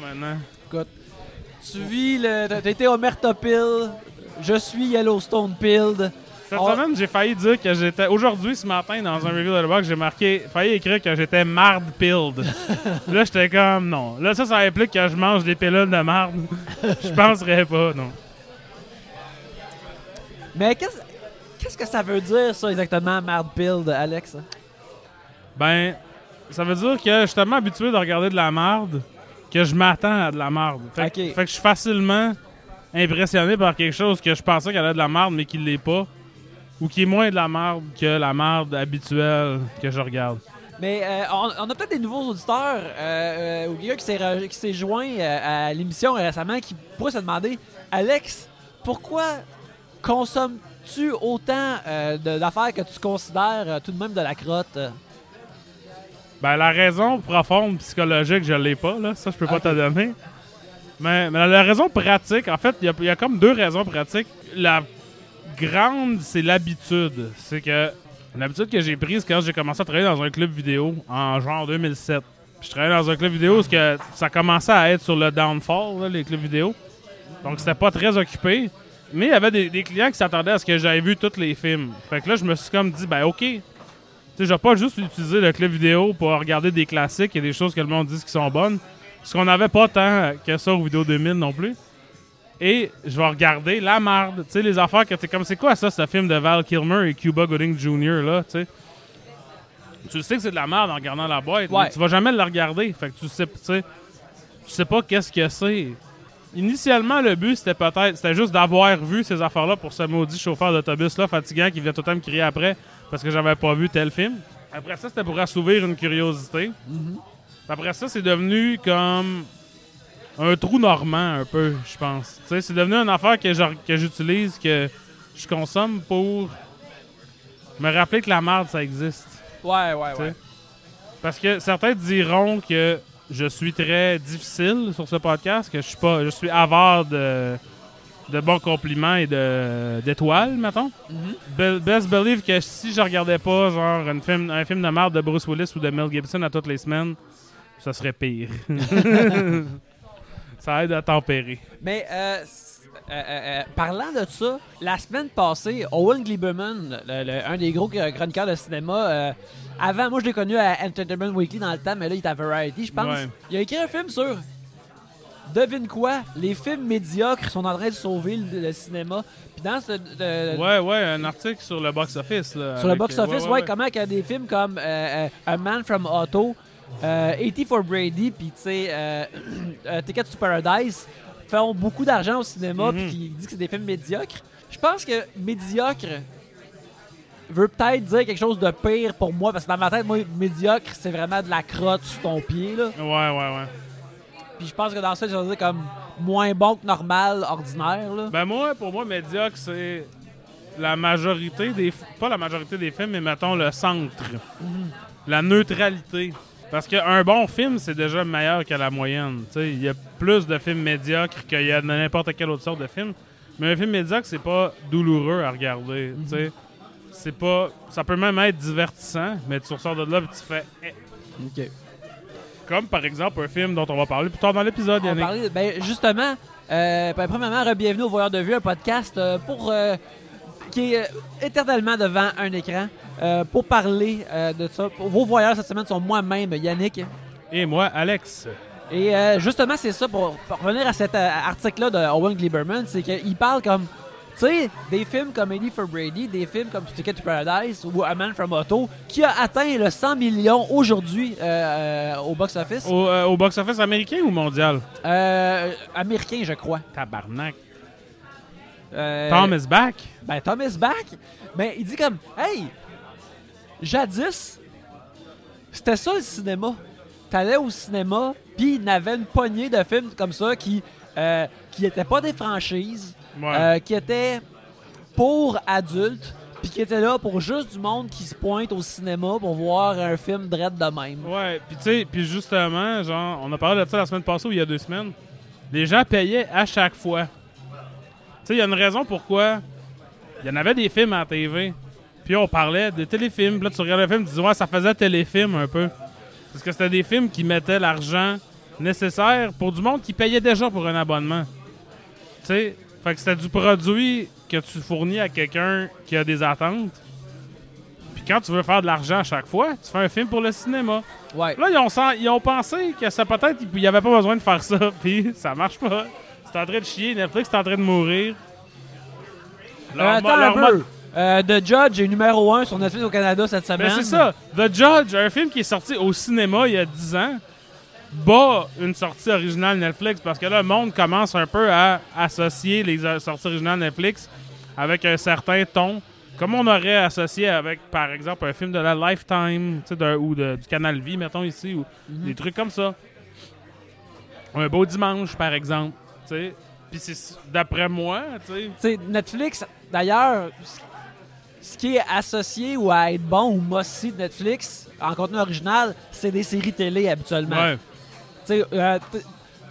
maintenant. Écoute, tu vis le. T'as été Omerta Pill. Je suis Yellowstone Pilled. Cette semaine, j'ai failli dire que j'étais. Aujourd'hui, ce matin, dans un review de le box, j'ai marqué. failli écrire que j'étais marde pilled. là, j'étais comme non. Là, ça, ça implique que je mange des pilules de marde. Je penserais pas, non. Mais qu'est-ce qu'est-ce que ça veut dire, ça, exactement, Mad Pilled, Alex? Ben, ça veut dire que je suis tellement habitué de regarder de la marde que je m'attends à de la marde. Fait, que- Ok. fait que je suis facilement impressionné par quelque chose que je pensais qu'elle avait de la marde, mais qui l'est pas. Ou qui est moins de la marde que la marde habituelle que je regarde. Mais euh, on, on a peut-être des nouveaux auditeurs euh, euh, ou quelqu'un qui s'est joint euh, à l'émission récemment qui pourrait se demander Alex, pourquoi consommes-tu autant euh, d'affaires que tu considères euh, tout de même de la crotte? Ben, la raison profonde psychologique, je l'ai pas, là. Ça, je peux pas te donner. Mais, mais la raison pratique, en fait, il y a- il y, a comme deux raisons pratiques. La grande, c'est l'habitude. C'est que l'habitude que j'ai prise quand j'ai commencé à travailler dans un club vidéo en genre 2007. Puis je travaillais dans un club vidéo parce que ça commençait à être sur le downfall, là, les clubs vidéo. Donc, c'était pas très occupé. Mais il y avait des, des clients qui s'attendaient à ce que j'avais vu tous les films. Fait que là, je me suis comme dit, ben, OK, tu sais, je vais pas juste utiliser le club vidéo pour regarder des classiques et des choses que le monde dit qui sont bonnes. Parce qu'on n'avait pas tant que ça aux vidéos 2000 non plus. Et je vais regarder la marde. Tu sais, les affaires que t'es comme, c'est quoi ça, ce film de Val Kilmer et Cuba Gooding Jr., là, tu sais? Tu sais que c'est de la merde en regardant la boîte. Ouais. mais tu vas jamais le regarder. Fait que tu sais, tu sais, tu sais pas qu'est-ce que c'est. Initialement, le but, c'était peut-être, c'était juste d'avoir vu ces affaires-là pour ce maudit chauffeur d'autobus-là, fatigant, qui venait tout le temps me crier après parce que j'avais pas vu tel film. Après ça, c'était pour assouvir une curiosité. Puis Après ça, c'est devenu comme un trou normand, un peu, je pense. C'est devenu une affaire que j'utilise, que je consomme pour me rappeler que la merde, ça existe. Ouais, ouais, Tu sais. Parce que certains diront que je suis très difficile sur ce podcast, que je suis pas, je suis avare de, de bons compliments et de d'étoiles, mettons. Mhm. Be- Best believe que si je regardais pas genre une film, un film de merde de Bruce Willis ou de Mel Gibson à toutes les semaines, ça serait pire. ça aide à tempérer. Mais euh, euh, euh, euh, parlant de ça, la semaine passée, Owen Gleiberman, le- le- un des gros chroniqueurs de cinéma, avant, moi je l'ai connu à Entertainment Weekly dans le temps, mais là il est à Variety, je pense. Ouais. Il a écrit un film sur. Devine quoi? Les films médiocres sont en train de sauver le, le cinéma. Puis dans ce. Ouais, ouais, un article sur le box-office. sur le box-office, ouais, comment qu'il y a des films comme euh, euh, A Man from Otto, euh, 80 for Brady, puis tu sais, euh, euh, Ticket to Paradise font beaucoup d'argent au cinéma, Mhm. puis qui dit que c'est des films médiocres. Je pense que médiocre veut peut-être dire quelque chose de pire pour moi, parce que dans ma tête, moi, médiocre, c'est vraiment de la crotte sur ton pied, là. Ouais, ouais, ouais. Puis je pense que dans ça, veut dire comme moins bon que normal, ordinaire, là. Ben moi, pour moi, médiocre, c'est la majorité des... Pas la majorité des films, mais mettons le centre. La neutralité. Parce qu'un bon film, c'est déjà meilleur que la moyenne. Tu sais, Il y a plus de films médiocres qu'il y a de n'importe quelle autre sorte de film. Mais un film médiocre, c'est pas douloureux à regarder. tu sais. C'est pas... Ça peut même être divertissant, mais tu ressors de là et tu fais... eh. Ok. Comme par exemple un film dont on va parler plus tard dans l'épisode, On Yannick. parler- ben, justement, euh, ben, premièrement, bienvenue au Voyeur de Vue, un podcast euh, pour euh, qui est euh, éternellement devant un écran pour parler de ça. Vos voyeurs cette semaine sont moi-même, Yannick. Et moi, Alex. Et justement, c'est ça, pour, pour revenir à cet article-là de Owen Gleiberman, c'est qu'il parle comme, tu sais, des films comme Eddie for Brady, des films comme Ticket to Paradise ou A Man from Otto, qui a atteint le 100 millions aujourd'hui euh, euh, au box-office. Au, euh, au box-office américain ou mondial? Euh, américain, je crois. Tabarnak. Tom is back? Ben, Tom is back. Mais il dit comme, hey, jadis, c'était ça le cinéma. T'allais au cinéma, puis il y avait une poignée de films comme ça qui euh, qui étaient pas des franchises, Ouais. euh, qui étaient pour adultes, puis qui étaient là pour juste du monde qui se pointe au cinéma pour voir un film dread de même. Ouais, puis tu sais, puis justement, genre, on a parlé de ça la semaine passée ou il y a deux semaines. Les gens payaient à chaque fois. Tu sais, il y a une raison pourquoi il y en avait des films à la TV. Puis on parlait de téléfilms. Puis là, tu regardais le film, tu disais, ouais, ça faisait téléfilm un peu. Parce que c'était des films qui mettaient l'argent nécessaire pour du monde qui payait déjà pour un abonnement. Tu sais, fait que c'était du produit que tu fournis à quelqu'un qui a des attentes. Puis quand tu veux faire de l'argent à chaque fois, tu fais un film pour le cinéma. Ouais. Là, ils ont, ils ont pensé que ça peut-être, il n'y avait pas besoin de faire ça, puis ça marche pas. C'est en train de chier, Netflix est en train de mourir. Euh, Leur mo- attends leur un mode- peu. Euh, The Judge est numéro 1 sur Netflix au Canada cette semaine. Mais c'est ça. The Judge, un film qui est sorti au cinéma il y a 10 ans, bat une sortie originale Netflix parce que là, le monde commence un peu à associer les euh, sorties originales Netflix avec un certain ton. Comme on aurait associé avec, par exemple, un film de la Lifetime tu sais, d'un- ou de- du Canal Vie, mettons ici, ou des trucs comme ça. Un beau dimanche, par exemple. tu sais. Puis c'est d'après moi, tu sais. Tu sais, Netflix, d'ailleurs, ce qui est associé ou à être bon ou mossy de Netflix en contenu original, c'est des séries télé habituellement. Ouais. Euh,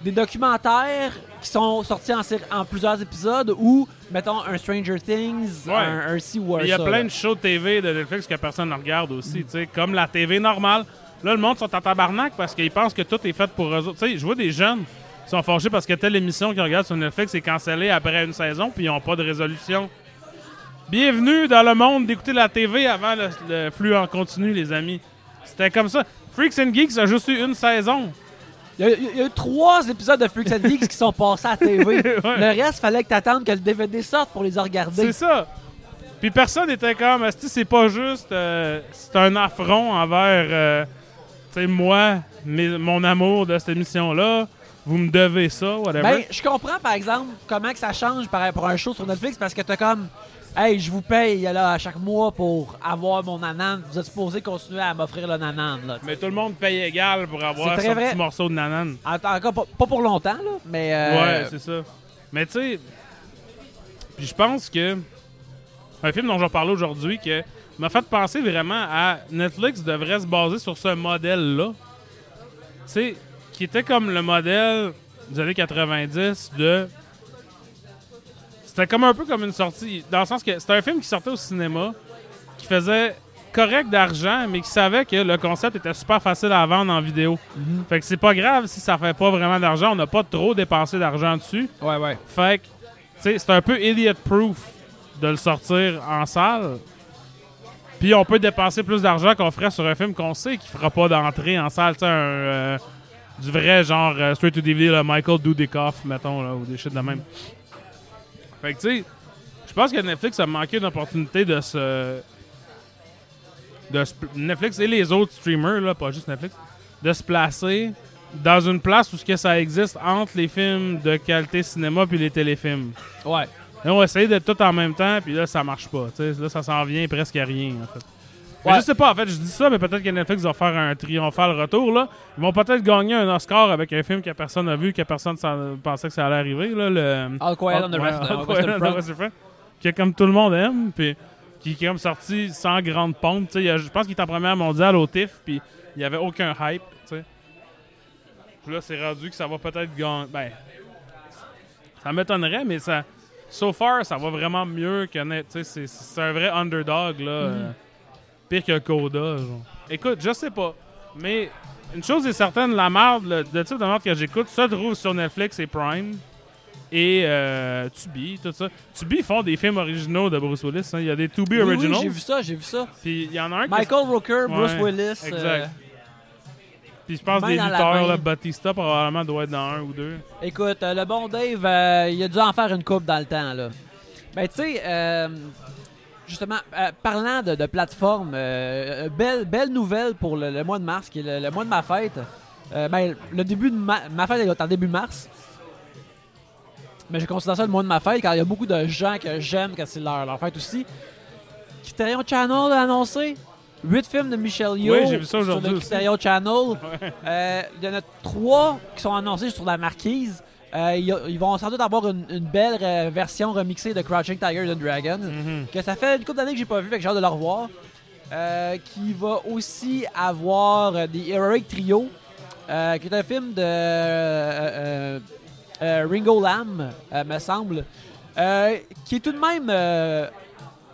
des documentaires qui sont sortis en, plusieurs épisodes ou, mettons, un Stranger Things, Ouais. un, un Mais Il y a ça, plein là. de shows TV de Netflix que personne ne regarde aussi, tu sais, comme la TV normale. Là, le monde sont en tabarnak parce qu'ils pensent que tout est fait pour eux autres. Tu sais, je vois des jeunes qui sont fâchés parce que telle émission qu'ils regardent sur Netflix est cancellée après une saison puis ils n'ont pas de résolution. Bienvenue dans le monde d'écouter la TV avant le, le flux en continu, les amis. C'était comme ça. Freaks and Geeks a juste eu une saison. Il y, y a eu trois épisodes de Freaks and Geeks qui sont passés à la TV. Le reste, fallait que t'attendes que le DVD sorte pour les regarder. C'est ça. Puis personne n'était comme, c'est pas juste, euh, c'est un affront envers, euh, tu sais, moi, mes- mon amour de cette émission-là. Vous me devez ça, whatever. Ben, je comprends par exemple comment que ça change à un show sur Netflix parce que t'as comme Hey, je vous paye là, à chaque mois pour avoir mon nanan. Vous êtes supposé continuer à m'offrir le nanan. Là, Mais tout le monde paye égal pour avoir son vrai. petit morceau de nanan. En- Encore pas, pas pour longtemps, là, mais. euh, Ouais, c'est ça. Mais tu sais, puis je pense que un film dont je vais parler aujourd'hui que m'a fait penser vraiment à Netflix devrait se baser sur ce modèle-là. Tu sais, qui était comme le modèle des années 90 de. C'était comme un peu comme une sortie. Dans le sens que c'était un film qui sortait au cinéma, qui faisait correct d'argent, mais qui savait que le concept était super facile à vendre en vidéo. Mhm. Fait que c'est pas grave si ça fait pas vraiment d'argent. On n'a pas trop dépensé d'argent dessus. Ouais, ouais. Fait que, tu sais, c'est un peu idiot-proof de le sortir en salle. Puis on peut dépenser plus d'argent qu'on ferait sur un film qu'on sait qui fera pas d'entrée en salle. Tu sais, un, euh, du vrai genre euh, straight to DVD, là, Michael Dudikoff, mettons, là, ou des shit de même. Fait que, tu sais, je pense que Netflix a manqué une opportunité de se. De se- Netflix et les autres streamers, là, pas juste Netflix, de se placer dans une place où ce que ça existe entre les films de qualité cinéma puis les téléfilms. Ouais. Et on va essayer de tout en même temps, puis là, ça marche pas. Là, ça s'en vient presque à rien, en fait. Mais je sais pas, en fait, je dis ça, mais peut-être que Netflix va faire un triomphal retour, là. Ils vont peut-être gagner un Oscar avec un film que personne n'a vu, que personne pensait que ça allait arriver, là. Le... All Quiet on the Ouais, West- All on Quiet Western on the Front. Que comme tout le monde aime, puis qui, qui est comme sorti sans grande pompe. Je pense qu'il est en première mondiale au TIFF, puis il y avait aucun hype, tu sais. Puis là, c'est rendu que ça va peut-être gagner. Ben, ça m'étonnerait, mais ça. So far, ça va vraiment mieux que net. tu sais, C'est un vrai underdog, là. euh, pire que Coda. genre. Écoute, je sais pas. Mais une chose est certaine, la merde, le, le type de merde que j'écoute, se trouve sur Netflix et Prime. Et euh, Tubi, tout ça. Tubi font des films originaux de Bruce Willis. hein. Il y a des Tubi Oui, oui, Originals. j'ai vu ça, j'ai vu ça. Puis il y en a un qui. Michael Rooker, Bruce Willis. exact. euh, Puis je pense des lutteurs, là, Batista probablement doit être dans un ou deux. Écoute, euh, le bon Dave, euh, il a dû en faire une coupe dans le temps, là. Ben, tu sais, euh, justement, euh, parlant de, de plateforme, euh, euh, belle, belle nouvelle pour le, le mois de mars, qui est le, le mois de ma fête. Euh, ben, le début de ma, ma fête est en début mars. Mais je considère ça le mois de ma fête, car il y a beaucoup de gens que j'aime quand c'est leur, leur fête aussi. Criterion Channel a annoncé 8 films de Michel Yeoh Oui, j'ai vu ça sur le. Criterion Channel. Il y en a trois qui sont annoncés sur la marquise. Euh, ils vont sans doute avoir une, une belle version remixée de Crouching Tiger and Dragon. Mhm. Que ça fait une couple d'années que j'ai pas vu, fait que j'ai hâte de le revoir. Euh, qui va aussi avoir The Heroic Trio, euh, qui est un film de Ringo Lam, me semble. Qui est tout de même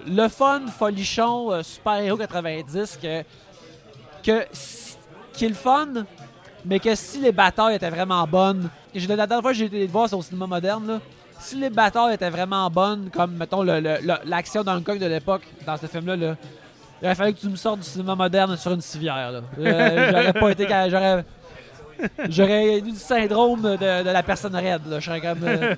le fun, folichon, super-héros 90, que, que, qui est le fun, mais que si les batailles étaient vraiment bonnes, j'ai- la dernière fois que j'ai été voir c'est au cinéma moderne, là, si les batailles étaient vraiment bonnes, comme mettons le- le- le- l'action Kong de l'époque dans ce film-là, là, il aurait fallu que tu me sortes du cinéma moderne sur une civière. Euh, j'aurais pas été. J'aurais. J'aurais eu du syndrome de, la personne raide. Je serais comme. euh.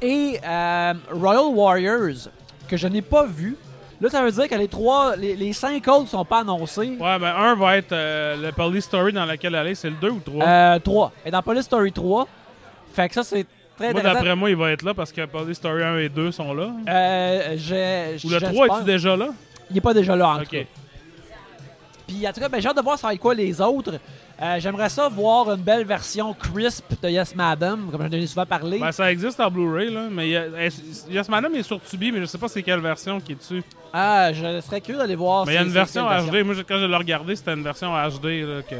Et euh, Royal Warriors, que je n'ai pas vu. Là, ça veut dire que les trois, les, les cinq autres sont pas annoncés. Ouais, ben un va être euh, le Police Story dans lequel aller, c'est le 2 ou 3 Euh, 3. Et dans Police Story 3. Fait que ça, c'est très Moi, d'après moi, il va être là parce que Police Story 1 et 2 sont là. Euh, je- Ou le j'espère- 3 est-tu déjà là? Il est pas déjà là, en tout Ok. cas. Puis en tout cas, ben, j'ai hâte de voir ça va être quoi les autres. Euh, J'aimerais ça voir une belle version crisp de Yes Madam, comme j'en ai souvent parlé. Ben, ça existe en Blu-ray, là. Mais Yes Madam est sur Tubi, mais je sais pas c'est quelle version qui est dessus. Ah, je serais curieux d'aller voir. Mais il y a une version HD. Moi, quand je l'ai regardé, c'était une version HD. Là, que...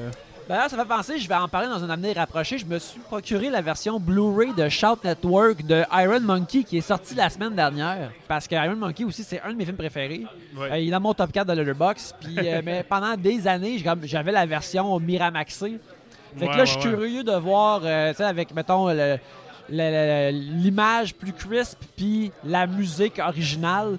D'ailleurs, ça fait penser, je vais en parler dans un avenir rapproché. Je me suis procuré la version Blu-ray de Shout Network de Iron Monkey qui est sortie la semaine dernière. Parce que Iron Monkey aussi, c'est un de mes films préférés. Euh, il est dans mon top 4 de Letterboxd. Puis, euh, mais pendant des années, j'avais la version Miramaxée. Fait que Ouais, là, je suis ouais, ouais. curieux de voir, euh, tu sais, avec, mettons, l'image plus crisp, puis la musique originale.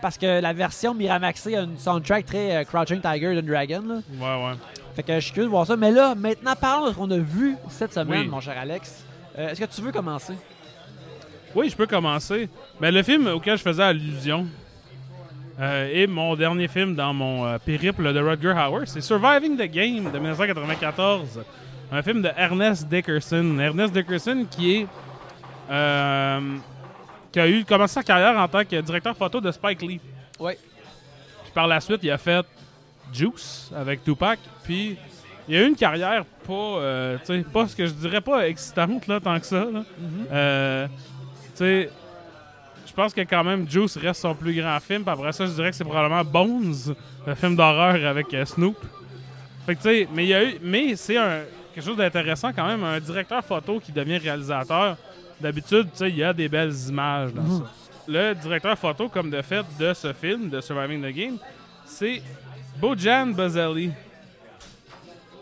Parce que la version Miramaxée a une soundtrack très euh, Crouching Tiger and Dragon. Là. Ouais, ouais. Fait que je suis curieux de voir ça. Mais là, maintenant, parlons de ce qu'on a vu cette semaine, Oui. mon cher Alex. Euh, Est-ce que tu veux commencer? Oui, je peux commencer. Ben, le film auquel je faisais allusion euh, est mon dernier film dans mon euh, périple de Rutger Hauer. C'est Surviving the Game de 1994. Un film de Ernest Dickerson. Ernest Dickerson qui est. euh, qui a eu commencé sa carrière en tant que directeur photo de Spike Lee. Oui. Puis par la suite, il a fait Juice avec Tupac. Puis il a eu une carrière pas, euh, tu sais, pas ce que je dirais pas excitante là, tant que ça. là. Sais, je pense que quand même Juice reste son plus grand film. Puis après ça, je dirais que c'est probablement Bones, le film d'horreur avec euh, Snoop. Fait que tu sais, mais il y a eu, mais c'est un quelque chose d'intéressant quand même, un directeur photo qui devient réalisateur. D'habitude, tu sais, il y a des belles images dans ça. Le directeur photo, comme de fait, de ce film, de Surviving the Game, c'est Bojan Bozelli,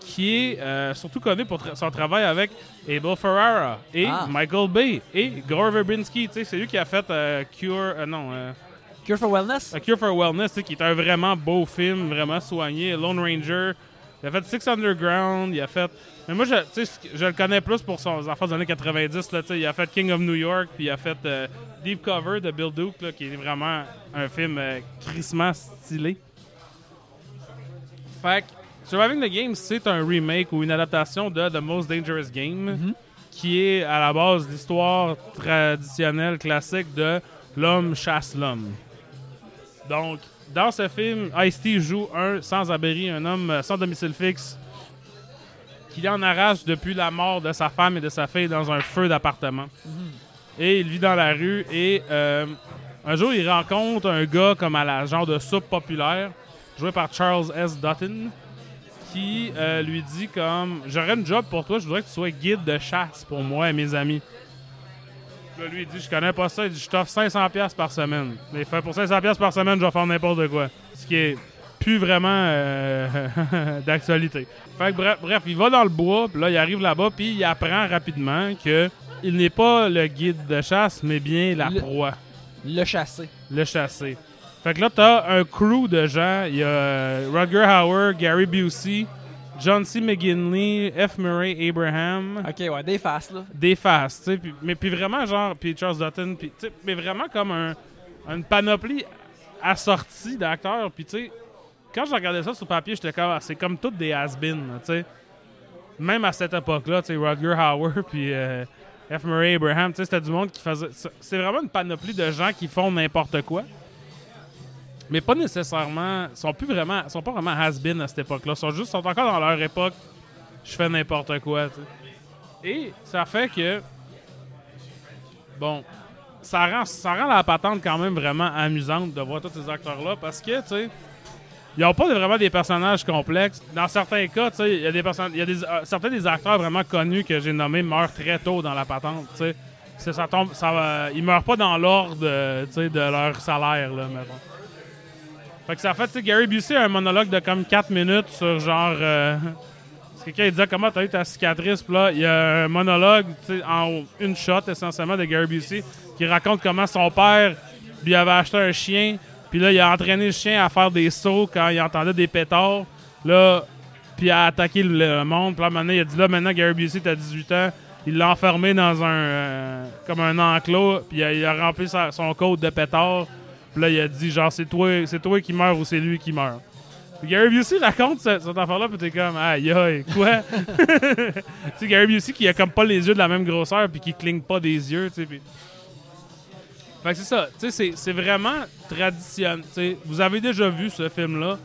qui est euh, surtout connu pour tra- son travail avec Abel Ferrara et Ah. Michael Bay et Gore Verbinski. C'est lui qui a fait euh, Cure, euh, non, Cure for Wellness? A Cure for Wellness, qui est un vraiment beau film, vraiment soigné. Lone Ranger. Il a fait Six Underground. Il a fait. Mais moi, je, je le connais plus pour son enfants des années 90. Là, il a fait King of New York. Puis il a fait Deep Cover de Bill Duke, là, qui est vraiment un film crissement stylé. Fait que Surviving the Game, c'est un remake ou une adaptation de The Most Dangerous Game, qui est à la base l'histoire traditionnelle, classique de l'homme chasse l'homme. Donc, dans ce film, Ice-T joue un sans-abri, un homme sans domicile fixe, qui en arrache depuis la mort de sa femme et de sa fille dans un feu d'appartement. Et il vit dans la rue et euh, un jour, il rencontre un gars comme à la genre de soupe populaire, joué par Charles S. Dutton, qui euh, lui dit comme J'aurais une job pour toi, je voudrais que tu sois guide de chasse pour moi et mes amis. Là, lui, il dit Je connais pas ça, il dit Je t'offre 500$ par semaine. Mais fait pour 500$ par semaine, je vais faire n'importe quoi. Ce qui est plus vraiment euh, d'actualité. Fait que bref, bref, il va dans le bois, puis là, il arrive là-bas, puis il apprend rapidement que il n'est pas le guide de chasse, mais bien la Le- proie Le chasser. le chasser. Fait que là, t'as un crew de gens. Il y a Rutger Hauer, Gary Busey, John C. McGinley, F. Murray Abraham, Ok, ouais, des faces, là. des faces, tu sais. Mais puis vraiment, genre, puis Charles Dutton, puis, tu sais, mais vraiment comme un, une panoplie assortie d'acteurs. Puis tu sais, quand je regardais ça sur papier, j'étais comme, ah, c'est comme toutes des has-been, là, tu sais. Même à cette époque-là, tu sais, Rutger Hauer, puis euh, F. Murray Abraham, tu sais, c'était du monde qui faisait. C'est vraiment une panoplie de gens qui font n'importe quoi. Mais pas nécessairement. Ils sont plus vraiment. sont pas vraiment has-been à cette époque-là. Ils sont juste. sont encore dans leur époque. Je fais n'importe quoi, tu sais. Et ça fait que. Bon. Ça rend, ça rend la patente quand même vraiment amusante de voir tous ces acteurs-là parce que, tu sais. Ils n'ont pas vraiment des personnages complexes. Dans certains cas, tu sais, il y a des y a des, euh, certains des acteurs vraiment connus que j'ai nommés meurent très tôt dans la patente, tu sais. Ça tombe, ça, ils meurent pas dans l'ordre, euh, tu sais, de leur salaire, là, mettons. Fait que ça fait, tu sais, Gary Busey a un monologue de comme 4 minutes sur genre. Euh, quelqu'un disait comment t'as eu ta cicatrice, puis là, il y a un monologue, tu sais, en une shot essentiellement de Gary Busey qui raconte comment son père lui avait acheté un chien, puis là, il a entraîné le chien à faire des sauts quand il entendait des pétards. Là, puis à attaquer le monde. Puis là, maintenant, il a dit là, maintenant, Gary Busey, t'as 18 ans. Il l'a enfermé dans un. Euh, comme un enclos, puis il a, rempli son code de pétard. Puis là, il a dit genre, c'est toi, c'est toi qui meurs ou c'est lui qui meurt. Puis Gary Busey raconte cette, cette affaire-là, puis t'es comme, aïe aïe, quoi? tu sais, Gary Busey qui a comme pas les yeux de la même grosseur, puis qui cligne pas des yeux, tu sais. Puis... Fait que c'est ça, tu sais, c'est vraiment traditionnel. sais, vous avez déjà vu ce film-là?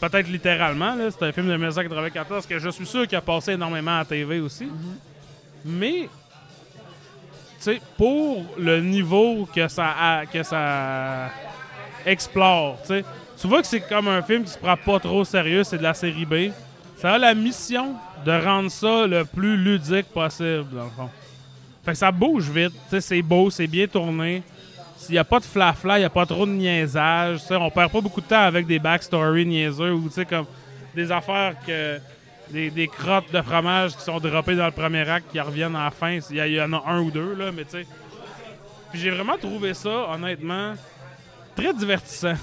Peut-être littéralement. C'est un film de 1994 que je suis sûr qu'il a passé énormément à la TV aussi. Mais, tu pour le niveau que ça, que ça explore, tu vois que c'est comme un film qui se prend pas trop sérieux, c'est de la série B. Ça a la mission de rendre ça le plus ludique possible, dans le fond. Fait que ça bouge vite, c'est beau, c'est bien tourné. Il n'y a pas de flafla, il n'y a pas trop de niaisage. On perd pas beaucoup de temps avec des backstories niaiseux ou comme des affaires que. Des, crottes de fromage qui sont droppées dans le premier acte qui reviennent à la fin. Il y, en a un ou deux, là, mais tu sais. Puis j'ai vraiment trouvé ça, honnêtement, très divertissant.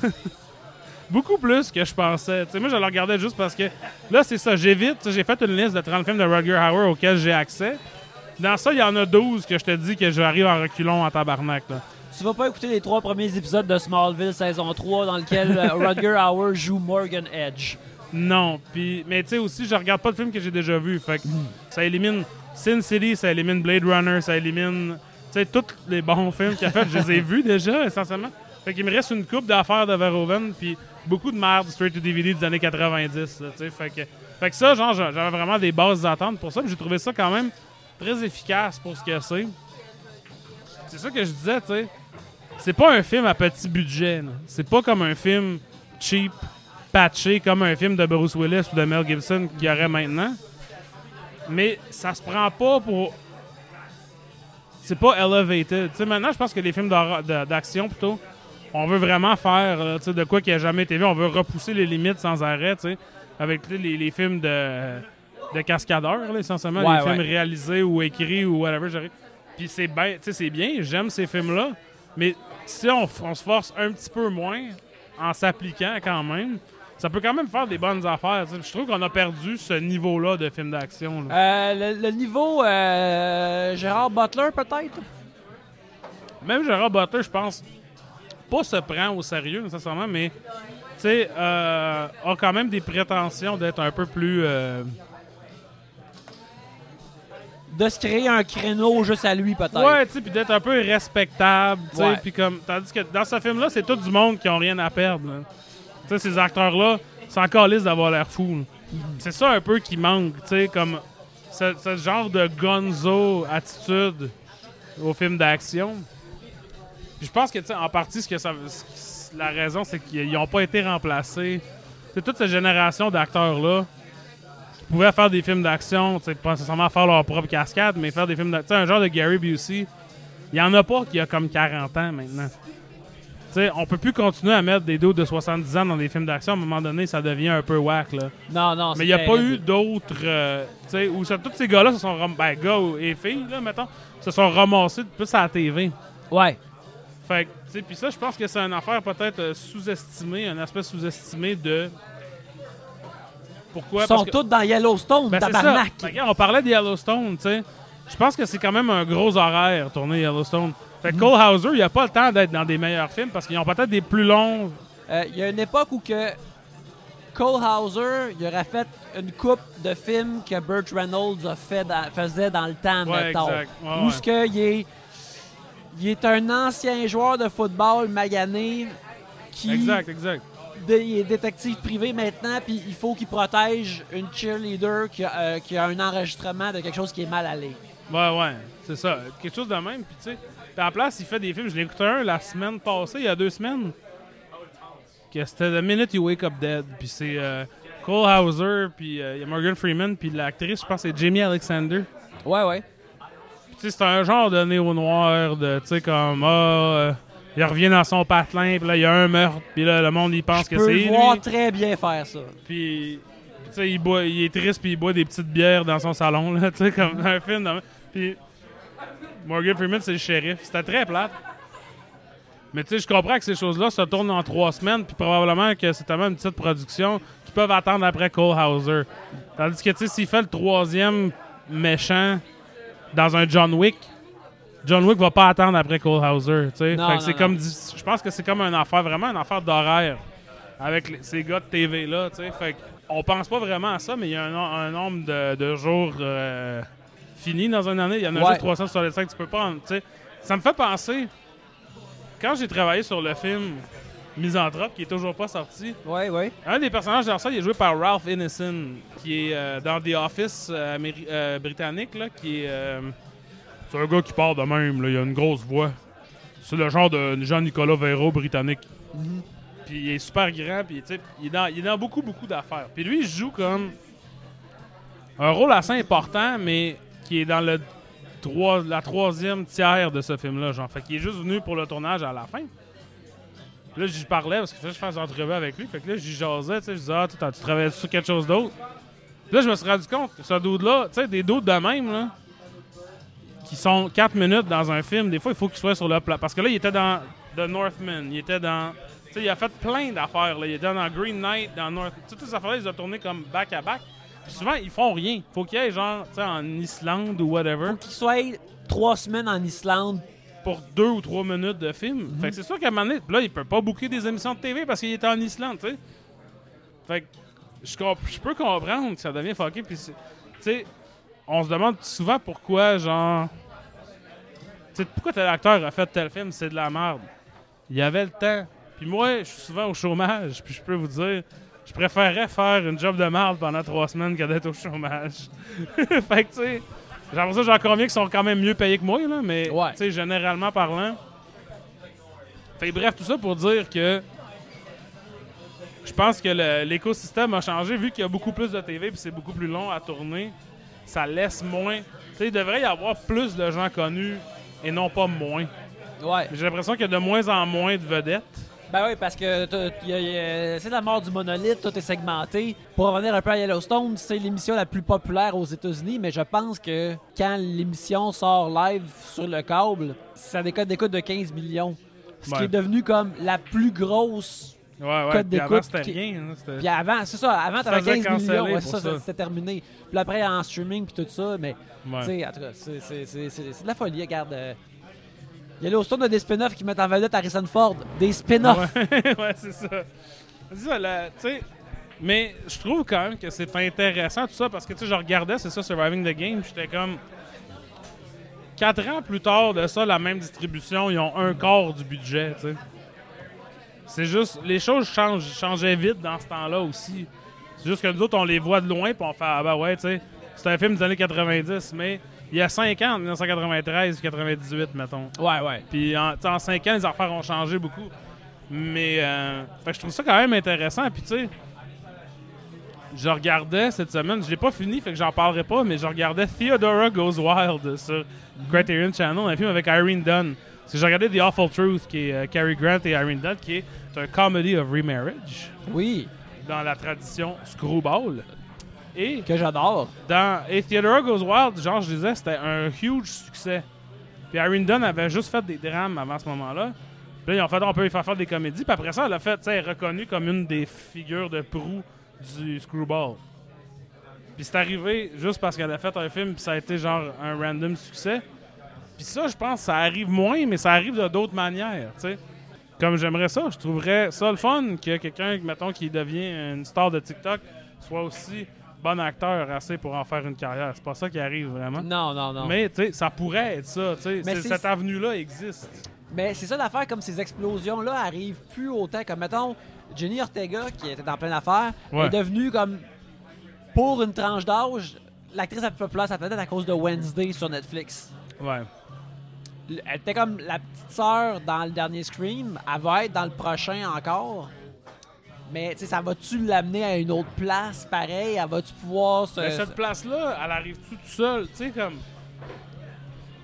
Beaucoup plus que je pensais. moi, je le regardais juste parce que là, c'est ça. J'évite. J'ai fait une liste de 30 films de Roger Hauer auxquels j'ai accès. Dans ça, il y en a 12 que je te dis que j'arrive en reculons en tabarnak. Là tu vas pas écouter les trois premiers épisodes de Smallville saison 3 dans lequel euh, Rutger Hauer joue Morgan Edge. Non, puis mais tu sais aussi, je regarde pas de films que j'ai déjà vus, fait que ça élimine Sin City, ça élimine Blade Runner, ça élimine tu sais tous les bons films qu'il a fait, je les ai vus déjà essentiellement. Fait qu'il me reste une coupe d'affaires de Verhoeven puis beaucoup de merde straight to DVD des années 90, tu sais, fait que fait que ça genre j'avais vraiment des bases d'attente pour ça, j'ai trouvé ça quand même très efficace pour ce que c'est. C'est ça que je disais, tu sais c'est pas un film à petit budget. C'est pas comme un film cheap, patché, comme un film de Bruce Willis ou de Mel Gibson qu'il y aurait maintenant. Mais ça se prend pas pour. C'est pas elevated. maintenant, je pense que les films d'action, plutôt, on veut vraiment faire de quoi qui a jamais été vu. On veut repousser les limites sans arrêt, avec les, films de, de cascadeurs, essentiellement, les films réalisés ou écrits ou whatever. Puis c'est bien, c'est bien, j'aime ces films-là, mais si on, se force un petit peu moins en s'appliquant quand même, ça peut quand même faire des bonnes affaires. Je trouve qu'on a perdu ce niveau-là de film d'action. Euh, le, niveau euh, Gérard Butler, peut-être? Même Gérard Butler, je pense, pas se prend au sérieux nécessairement, mais euh, a quand même des prétentions d'être un peu plus de se créer un créneau juste à lui, peut-être. Ouais, tu sais, puis d'être un peu respectable, tu sais, puis comme... Tandis que dans ce film-là, c'est tout du monde qui ont rien à perdre, ces acteurs-là, c'est encore lisse d'avoir l'air fou. C'est ça un peu qui manque, tu sais, comme... Ce, genre de gonzo attitude au film d'action. Je pense que, tu sais, en partie, ce que ça... La raison, c'est qu'ils n'ont pas été remplacés. C'est toute cette génération d'acteurs-là pouvaient faire des films d'action, pas nécessairement faire leur propre cascade, mais faire des films d'action. Un genre de Gary Busey, il n'y en a pas qui a comme 40 ans maintenant. T'sais, on peut plus continuer à mettre des dos de 70 ans dans des films d'action. À un moment donné, ça devient un peu whack. Là. Non, non, Mais il n'y a pas eu d'autres. Euh, où tous ces gars-là se sont. Ben, gars et filles, là, mettons, se sont ramassés plus à la TV. Ouais. Fait que, puis ça, je pense que c'est une affaire peut-être euh, sous-estimée, un aspect sous-estimé de pourquoi? Ils sont tous dans Yellowstone, ben, tabarnak. Ben, on parlait de Yellowstone, tu sais. Je pense que c'est quand même un gros horaire tourner Yellowstone. Fait que Cole Hauser, il a pas le temps d'être dans des meilleurs films parce qu'ils ont peut-être des plus longs. Euh, il y a une époque où que Cole Hauser, il aurait fait une coupe de films que Burt Reynolds a fait faisait dans le temps, ouais, Exact. où ce que il est, il est un ancien joueur de football magané qui. Exact, exact il est détective privé maintenant, puis il faut qu'il protège une cheerleader qui a, euh, qui a, un enregistrement de quelque chose qui est mal allé. Ouais, ouais, c'est ça. Quelque chose de même, puis tu sais. À la place, il fait des films. Je l'ai écouté un la semaine passée, il y a deux semaines. Que c'était The Minute You Wake Up Dead. Puis c'est euh, Cole Hauser, puis euh, il y a Morgan Freeman, puis l'actrice, je pense, c'est Jamie Alexander. Ouais, ouais. tu sais, c'est un genre de néo-noir, de, tu sais, comme, ah, il revient dans son patelin, puis là, il y a un meurtre, puis là, le monde, il pense Je que c'est le voir lui. très bien faire ça. Puis, tu sais, il, boit- il est triste, puis il boit des petites bières dans son salon, là, tu sais, comme dans un film. dans- Puis, Morgan Freeman, c'est le shérif. C'était très plate. Mais tu sais, je comprends que ces choses-là se tournent en trois semaines, puis probablement que c'est tellement une petite production qu'ils peuvent attendre après Cole Hauser. Tandis que, tu sais, s'il fait le troisième méchant dans un John Wick, John Wick va pas attendre après Cole Hauser, tu sais. C'est comme, je pense que c'est comme une affaire, vraiment une affaire d'horaire avec les- ces gars de TV là, tu sais. Fait on pense pas vraiment à ça, mais il y a un, no- un nombre de, de jours euh, finis dans une année. Il y en a Ouais. juste 365, tu peux pas, en- tu sais. Ça me fait penser, quand j'ai travaillé sur le film Misanthrope, qui est toujours pas sorti, Ouais, ouais. un des personnages dans ça, il est joué par Ralph Ineson, qui est euh, dans The Office euh, euh, britannique, là, qui est... euh, c'est un gars qui parle de même, là, il a une grosse voix. C'est le genre de Jean-Nicolas Véro britannique. Puis il est super grand, puis il est dans, il est dans beaucoup, beaucoup d'affaires. Puis lui, il joue comme un rôle assez important, mais qui est dans le trois- la troisième tiers de ce film-là. Genre, fait qu'il est juste venu pour le tournage à la fin. Là, j'y parlais parce que je fasse une entrevue avec lui. Fait que là, j'y jasais, tu sais, je disais, ah, tu travaillais sur quelque chose d'autre. Là, je me suis rendu compte que ce dude-là, tu sais, des doutes de même, là, qui sont 4 minutes dans un film, des fois, il faut qu'il soit sur le plat. Parce que là, il était dans The Northman, il était dans. Tu sais, il a fait plein d'affaires, là. Il était dans Green Knight, dans North. Toutes ces affaires-là, ils ont tourné comme back à back. Puis souvent, ils font rien. Faut qu'il y ait, genre, tu sais, en Islande ou whatever Faut qu'il soit trois semaines en Islande. pour deux ou trois minutes de film. Mhm. Fait que c'est sûr qu'à un moment donné, là, il peut pas booker des émissions de TV parce qu'il est en Islande, tu sais. Fait que je, comp- je peux comprendre que ça devient fucké. Puis, tu sais, on se demande souvent pourquoi, genre. Tu sais, pourquoi tel acteur a fait tel film, c'est de la merde. Il y avait le temps. Puis moi, je suis souvent au chômage, puis je peux vous dire, je préférerais faire une job de merde pendant trois semaines que d'être au chômage. fait que, tu sais, j'ai l'impression que j'en conviens qui sont quand même mieux payés que moi, là, mais, Ouais. tu sais, généralement parlant. Fait bref, tout ça pour dire que je pense que l'écosystème a changé vu qu'il y a beaucoup plus de TV puis c'est beaucoup plus long à tourner. Ça laisse moins. Tu sais, il devrait y avoir plus de gens connus et non pas moins. Ouais. J'ai l'impression qu'il y a de moins en moins de vedettes. Ben oui, parce que c'est la mort du monolithe, tout est segmenté. Pour revenir un peu à Yellowstone, c'est l'émission la plus populaire aux États-Unis, mais je pense que quand l'émission sort live sur le câble, ça décode d'écoute de 15 millions. Ce qui est devenu comme la plus grosse. Ouais, ouais. Code avant, d'écoute c'était qui- rien. hein, c'était- Puis avant, c'est ça, avant t'avais faisait 15 canceller millions, ouais, ça, ça. c'était terminé. Puis après en streaming puis tout ça, mais Ouais. tu sais, en tout cas, c'est de la folie, regarde. euh, Yellowstone a des spin-offs qui mettent en vedette Harrison Ford. Des spin-offs. Ouais, c'est ça. Mais je trouve quand même que c'est intéressant tout ça parce que tu sais, je regardais, c'est ça, Surviving the Game, j'étais comme. Quatre ans plus tard de ça, la même distribution, ils ont un quart du budget, tu sais. C'est juste. Les choses changent, changeaient vite dans ce temps-là aussi. C'est juste que nous autres, on les voit de loin, puis on fait, ah ben ouais, tu sais, c'est un film des années 90, mais il y a 5 ans, en 1993, 98, mettons. Ouais, ouais. Puis en, en 5 ans, les affaires ont changé beaucoup. Mais euh, fait je trouve ça quand même intéressant. Puis tu sais, je regardais cette semaine, je l'ai pas fini, fait que j'en parlerai pas, mais je regardais Theodora Goes Wild sur Criterion Channel, un film avec Irene Dunn. Parce que j'ai regardé The Awful Truth, qui est euh, Cary Grant et Irene Dunn, qui est un comedy of remarriage Oui, dans la tradition Screwball. Et que j'adore. dans et Theodora Goes Wild, genre, je disais, c'était un huge succès. Puis Irene Dunn avait juste fait des drames avant ce moment-là. Puis là, fait, on peut lui faire faire des comédies. Puis après ça, elle a fait, tu reconnue comme une des figures de proue du Screwball. Puis c'est arrivé juste parce qu'elle a fait un film, puis ça a été genre un random succès. Puis ça, je pense, ça arrive moins, mais ça arrive de d'autres manières, tu sais. Comme j'aimerais ça, je trouverais ça le fun que quelqu'un, mettons, qui devient une star de TikTok soit aussi bon acteur assez pour en faire une carrière. C'est pas ça qui arrive vraiment. Non, non, non. Mais tu sais, ça pourrait être ça. tu sais. Cette avenue-là existe. Mais c'est ça l'affaire, comme ces explosions-là arrivent plus autant. Comme, mettons, Jenny Ortega, qui était en pleine affaire, Ouais. est devenue comme, pour une tranche d'âge, l'actrice la plus populaire sur la planète à cause de Wednesday sur Netflix. Ouais. Elle était comme la petite sœur dans le dernier Scream. Elle va être dans le prochain encore. Mais, tu sais, ça va-tu l'amener à une autre place, pareil? Elle va-tu pouvoir se... Mais cette place-là, elle arrive toute seule? Tu sais, comme.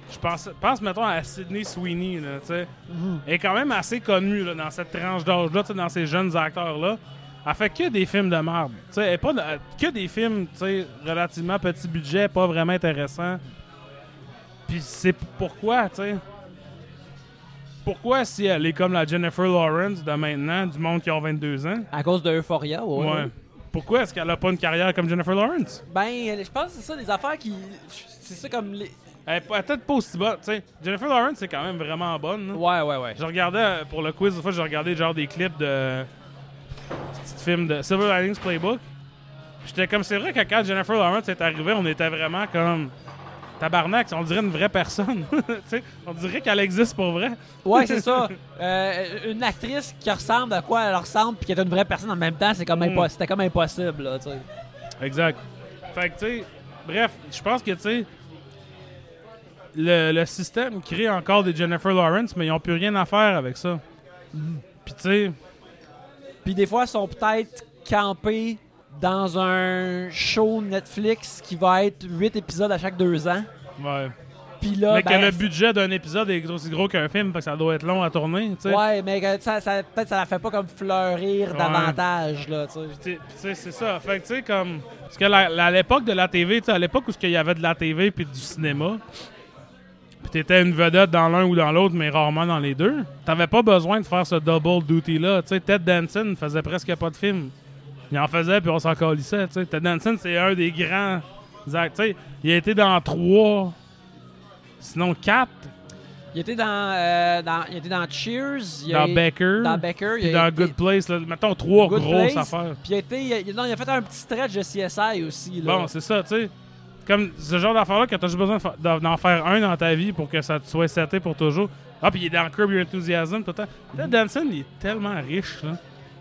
Je pense, pense, mettons, à Sydney Sweeney, là, tu sais. Mhm. Elle est quand même assez connue là, dans cette tranche d'âge-là, tu sais, dans ces jeunes acteurs-là. Elle fait que des films de merde. Tu sais, elle est pas de- que des films, tu sais, relativement petit budget, pas vraiment intéressants. Puis c'est pourquoi, tu sais? Pourquoi si elle est comme la Jennifer Lawrence de maintenant, du monde qui a 22 ans? À cause de Euphoria, ouais. Ouais. Pourquoi est-ce qu'elle a pas une carrière comme Jennifer Lawrence? Ben, je pense que c'est ça, les affaires qui. C'est ça comme les. Elle est peut-être pas aussi bonne, tu sais. Jennifer Lawrence, c'est quand même vraiment bonne. là. Ouais, ouais, ouais. Je regardais, euh, pour le quiz, une fois, j'ai regardé genre des clips de. Petit film de Silver Linings Playbook. J'étais comme, c'est vrai que quand Jennifer Lawrence est arrivée, on était vraiment comme. Tabarnak, on dirait une vraie personne. On dirait qu'elle existe pour vrai. Ouais, c'est ça. Euh, une actrice qui ressemble à quoi elle ressemble puis qui est une vraie personne en même temps, c'est comme Mm. impossible. C'était comme impossible, là. Exact. Fait que, tu sais, bref, je pense que, tu sais, le, le système crée encore des Jennifer Lawrence, mais ils n'ont plus rien à faire avec ça. Puis, tu sais, Puis des fois, ils sont peut-être campés dans un show Netflix qui va être 8 épisodes à chaque deux ans. ouais. Puis là, mais ben, que le budget d'un épisode est aussi gros qu'un film, fait que ça doit être long à tourner, tu sais. Ouais, mais que ça, ça- peut-être ça la fait pas comme fleurir Ouais. davantage, là, tu sais. Puis, c'est ça. Fait que, tu sais, comme. Parce que la- à l'époque de la TV, tu sais, à l'époque où il y avait de la TV puis du cinéma, puis t'étais une vedette dans l'un ou dans l'autre, mais rarement dans les deux, t'avais pas besoin de faire ce double duty-là. Tu sais, Ted Danson faisait presque pas de films. Il en faisait, puis on s'en calissait, tu sais. Ted Danson, c'est un des grands sais, il a été dans trois, sinon quatre, Il était dans, euh, dans, il était dans Cheers, il a dans été- Becker, dans Becker, puis il a dans été- Good Place. Là. Mettons trois Good grosses Place. affaires. Puis il a, été, il a- non, il a fait un petit stretch de CSI aussi. Là. Bon, c'est ça, tu sais. Comme ce genre d'affaire-là que t'as juste besoin d'en faire un dans ta vie pour que ça te soit seté pour toujours. Ah, puis il est dans Curb Your Enthusiasm tout le temps. Danson, il est tellement riche, là.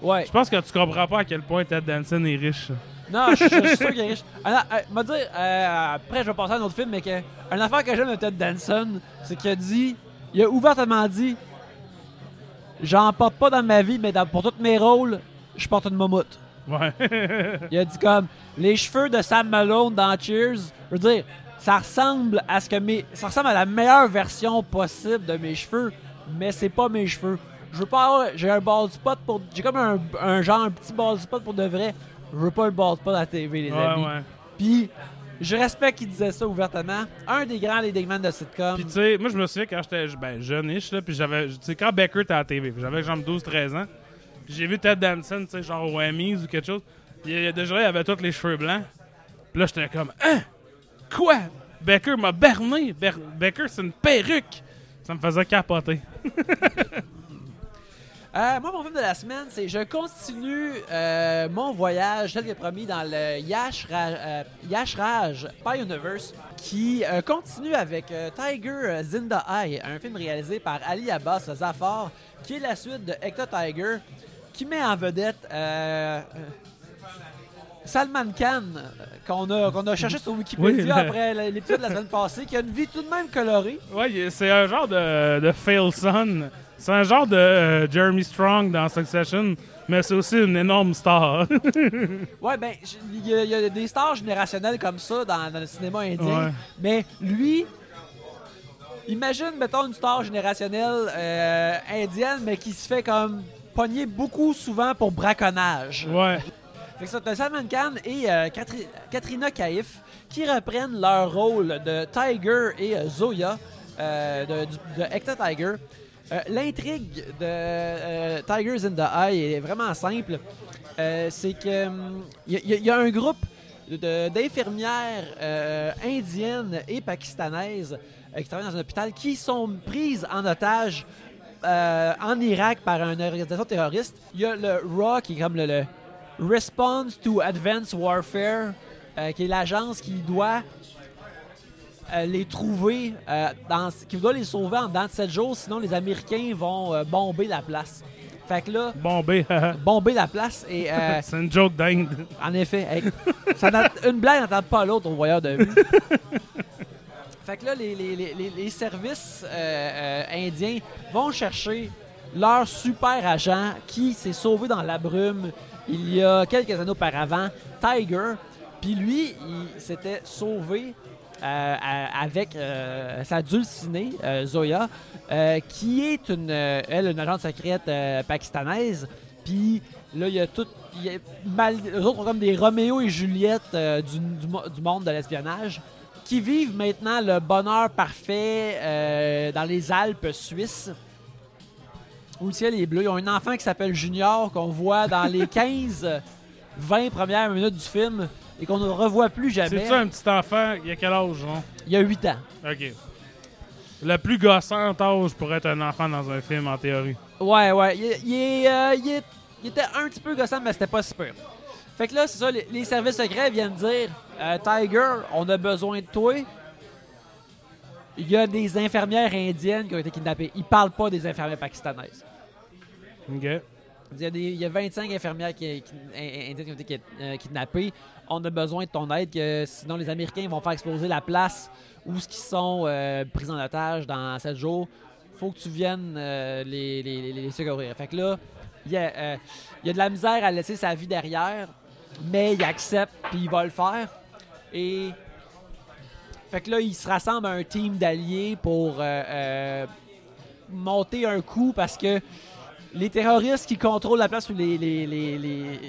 Ouais. Je pense que tu comprends pas à quel point Ted Danson est riche. Non, je je suis sûr qu'il est riche. Ah, non, euh, m'a dit, euh, après, je vais passer à un autre film, mais que, une affaire que j'aime de Ted Danson, c'est qu'il a dit, il a ouvertement dit, j'en porte pas dans ma vie, mais dans- pour tous mes rôles, je porte une mammouth. Ouais. Il a dit comme, les cheveux de Sam Malone dans Cheers, je veux dire, ça ressemble à ce que mes, ça ressemble à la meilleure version possible de mes cheveux, mais c'est pas mes cheveux. Je veux pas avoir, j'ai un bald spot pour, j'ai comme un, un genre, un petit bald spot pour de vrai. Je veux pas le bald spot à la TV, les ouais, amis. ouais. Puis, je respecte qu'il disait ça ouvertement. Un des grands men de sitcom. Puis tu sais, moi je me souviens quand j'étais ben, jeune-ish, là, puis j'avais, tu sais, quand Becker était à la TV, j'avais genre 12-13 ans, puis j'ai vu Ted Danson, tu sais, genre au Emmys ou quelque chose, puis déjà il avait tous les cheveux blancs, puis là j'étais comme, hein? Quoi? Becker m'a berné! Ber- Becker c'est une perruque! Ça me faisait capoter. Euh, moi, mon film de la semaine, c'est je continue euh, mon voyage, tel que promis, dans le Yash, Ra- euh, Yash Raj Pie Universe, qui euh, continue avec euh, Tiger Zinda Eye, un film réalisé par Ali Abbas Zafar, qui est la suite de Hector Tiger, qui met en vedette euh, euh, Salman Khan, euh, qu'on a, qu'on a cherché sur Wikipédia Oui, après l'épisode de la semaine passée, qui a une vie tout de même colorée. Il- c'est un genre de, de fail son. C'est un genre de euh, Jeremy Strong dans Succession, mais c'est aussi une énorme star. Ouais, ben, il y, a- il y a des stars générationnelles comme ça dans, dans le cinéma indien. Ouais. Mais lui, imagine, mettons, une star générationnelle euh, indienne, mais qui se fait comme pogner beaucoup souvent pour braconnage. ouais. Fait que ça, t'as Salman Khan et euh, Katrina Kaif qui reprennent leur rôle de Tiger et euh, Zoya de, du- de Hector Tiger. Euh, L'intrigue de euh, Tigers in the Eye est vraiment simple. Euh, C'est que il y, a- un groupe d'infirmières indiennes et pakistanaises qui travaillent dans un hôpital qui sont prises en otage en Irak par une organisation terroriste. Il y a le RAW qui est comme le, le Response to Advanced Warfare, qui est l'agence qui doit euh, les trouver, euh, dans, qui doit les sauver en dedans de 7 jours, sinon les Américains vont euh, bomber la place. Fait que là, Bombé. bomber la place et c'est une joke dingue. en effet, ça une blague n'entend pas l'autre au voyeur de vue. fait que là, les, les- les- les- les services indiens vont chercher leur super agent qui s'est sauvé dans la brume il y a quelques années auparavant, Tiger. Puis lui, il s'était sauvé avec euh, sa dulcinée, euh, Zoya, euh, qui est une, euh, elle, une agente secrète euh, pakistanaise. Puis là, il y a tout. y mal, eux autres sont comme des Roméo et Juliette euh, du, du mo- du monde de l'espionnage qui vivent maintenant le bonheur parfait euh, dans les Alpes suisses où le ciel est bleu. Ils ont un enfant qui s'appelle Junior qu'on voit dans les 15, 20 premières minutes du film et qu'on ne revoit plus jamais. C'est-tu un petit enfant? Il a quel âge, genre? Il y a 8 ans. OK. Le plus gossant âge pour être un enfant dans un film, en théorie. Ouais, ouais. Il, euh, il est- il était un petit peu gossant, mais c'était pas super. Fait que là, c'est ça, les, les services secrets viennent dire euh, Tiger, on a besoin de toi. Il y a des infirmières indiennes qui ont été kidnappées. Ils parlent pas des infirmières pakistanaises. OK. Il y a, des, il y a 25 infirmières qui, qui- in- indiennes qui ont été euh, kidnappées. On a besoin de ton aide, que sinon les Américains vont faire exploser la place où ce qui sont euh, pris en otage dans 7 jours. Faut que tu viennes euh, les, secourir. Fait que là, il y, a, de la misère à laisser sa vie derrière, mais il accepte puis il va le faire. Et fait que là, il se rassemble à un team d'alliés pour monter un coup parce que les terroristes qui contrôlent la place où les. les, les- les-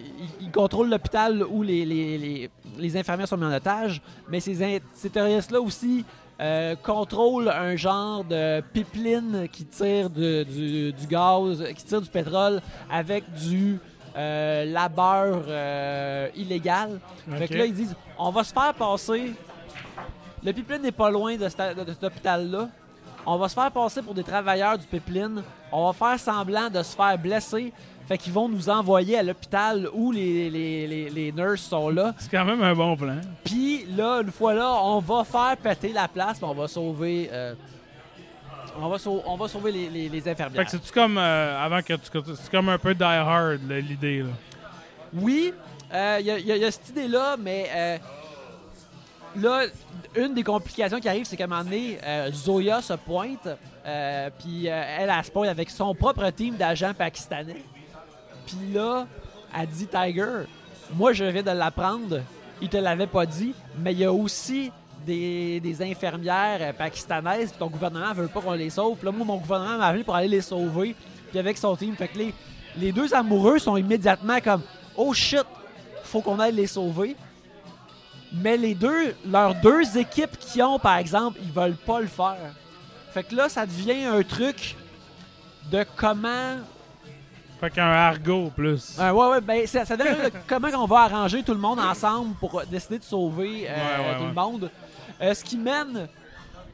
ils, contrôlent l'hôpital où les, infirmières sont mis en otage, mais ces, terroristes-là aussi euh, contrôlent un genre de pipeline qui tire de- du, du gaz, qui tire du pétrole avec du euh, labeur euh, illégal. Fait Ok. que là, ils disent on va se faire passer. Le pipeline n'est pas loin de cet hôpital-là. On va se faire passer pour des travailleurs du pipeline. On va faire semblant de se faire blesser. Fait qu'ils vont nous envoyer à l'hôpital où les, les, les, les nurses sont là. C'est quand même un bon plan. Puis là, une fois là, on va faire péter la place, puis on va sauver. euh, on, va on va sauver les, les, les Fait infirmières. que c'est-tu comme, euh, avant que tu... C'est comme un peu Die Hard, l'idée, là? Oui, il y, a- y a- y a cette idée-là, mais euh, là, une des complications qui arrive, c'est qu'à un moment donné, euh, Zoya se pointe, euh, puis euh, elle, elle se avec son propre team d'agents pakistanais. Puis là, elle dit Tiger, moi je viens de l'apprendre, il te l'avait pas dit, mais il y a aussi des, des infirmières pakistanaises, puis ton gouvernement veut pas qu'on les sauve. Puis là, moi, mon gouvernement m'a appelé pour aller les sauver, puis avec son team. Fait que les, les deux amoureux sont immédiatement comme Oh shit, faut qu'on aille les sauver. Mais les deux, leurs deux équipes qui ont, par exemple, ils veulent pas le faire. Fait que là, ça devient un truc de comment Fait qu'un argot, plus. euh, ouais, ouais, ben, ça, ça donne le- comment on va arranger tout le monde ensemble pour décider de sauver euh, Ouais, ouais, tout ouais. le monde. Euh, ce qui mène,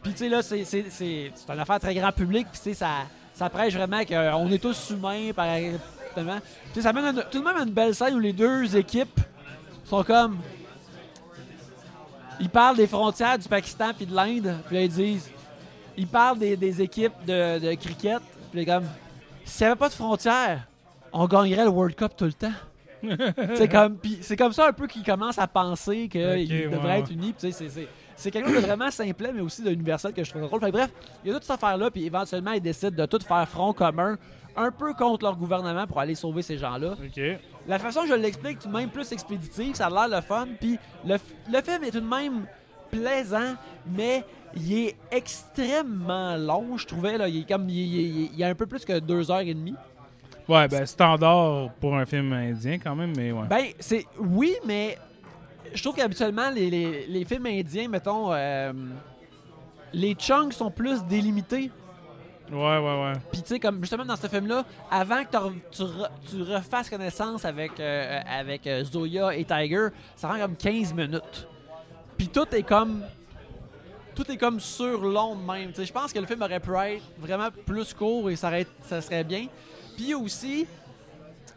puis tu sais, là, c'est, c'est, c'est, c'est une affaire très grand public, puis tu sais, ça, ça prêche vraiment qu'on est tous humains, par exactement. Puis ça mène une- tout de même à une belle scène où les deux équipes sont comme. Ils parlent des frontières du Pakistan puis de l'Inde, puis là, ils disent. Ils parlent des, des équipes de, de cricket, puis comme. S'il n'y avait pas de frontières, on gagnerait le World Cup tout le temps. c'est comme, puis c'est comme ça un peu qu'ils commencent à penser qu'ils ouais, devraient être unis. c'est- quelque chose de vraiment simple, mais aussi d'universel que je trouve drôle. Fait bref, il y a toute cette affaire-là, puis éventuellement, ils décident de tout faire front commun, un peu contre leur gouvernement pour aller sauver ces gens-là. La façon que je l'explique, tout de même plus expéditive, ça a l'air le fun, puis le, le film est tout de même plaisant, mais il est extrêmement long, je trouvais. Là. Il est comme il, il- il y a un peu plus que deux heures et demie. Ouais, ben, standard pour un film indien, quand même, mais ouais. Ben, c'est. Oui, mais je trouve qu'habituellement, les, les- les films indiens, mettons, euh, les chunks sont plus délimités. Ouais, ouais, ouais. Puis, tu sais, comme justement dans ce film-là, avant que tu, re- tu refasses connaissance avec, euh, avec euh, Zoya et Tiger, ça prend comme 15 minutes. Puis tout est comme. Tout est comme sur long même. Tu sais, je pense que le film aurait pu être vraiment plus court et ça, aurait- ça serait bien. Puis aussi,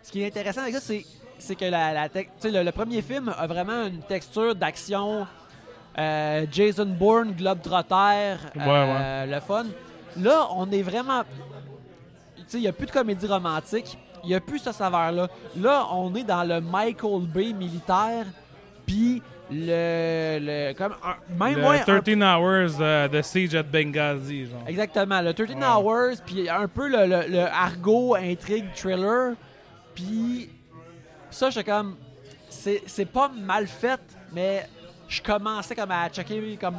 ce qui est intéressant avec ça, c'est, c'est que la, la le, le premier film a vraiment une texture d'action euh, Jason Bourne, Globetrotter, euh, le fun. Là, on est vraiment. Tu sais, il n'y a plus de comédie romantique. Il n'y a plus ce saveur-là. Là, on est dans le Michael Bay militaire. Puis le. le comme un- même Le ouais, un- 13 Hours euh, de Siege at Benghazi, genre. Exactement, le 13 Ouais. Hours, puis un peu le, le- le argot, intrigue, thriller. Puis ça, j'étais comme. C'est c'est pas mal fait, mais je commençais comme à checker comme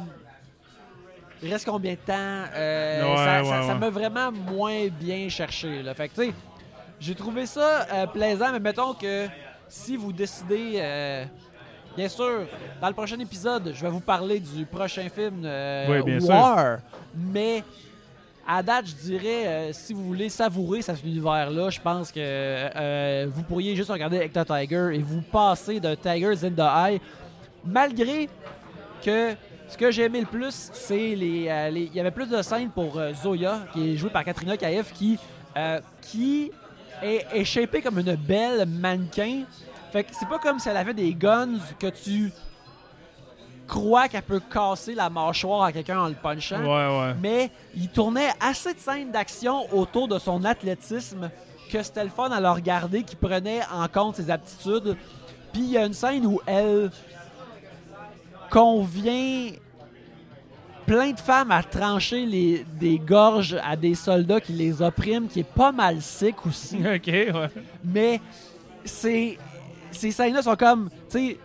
il reste combien de temps? Euh, Ouais, ça ouais, ça- ça ouais. m'a vraiment moins bien cherché. Là. Fait que, tu sais, j'ai trouvé ça euh, plaisant, mais mettons que si vous décidez. euh, Bien sûr, dans le prochain épisode, je vais vous parler du prochain film Oui, bien sûr. War. Mais à date, je dirais, euh, si vous voulez savourer cet univers-là, je pense que euh, vous pourriez juste regarder Hector Tiger et vous passer de Tigers in the Eye. Malgré que ce que j'ai aimé le plus, c'est les, euh, les- Il y avait plus de scènes pour euh, Zoya, qui est jouée par Katrina Kaif, qui, euh, qui est, est shapée comme une belle mannequin. Fait que c'est pas comme si elle avait des guns que tu crois qu'elle peut casser la mâchoire à quelqu'un en le punchant Ouais, ouais. mais il tournait assez de scènes d'action autour de son athlétisme que c'était le fun à le regarder, qui prenait en compte ses aptitudes. Puis il y a une scène où elle convient plein de femmes à trancher les, des gorges à des soldats qui les oppriment, qui est pas mal sick aussi. ok, ouais. Mais c'est ces scènes-là sont comme, tu sais,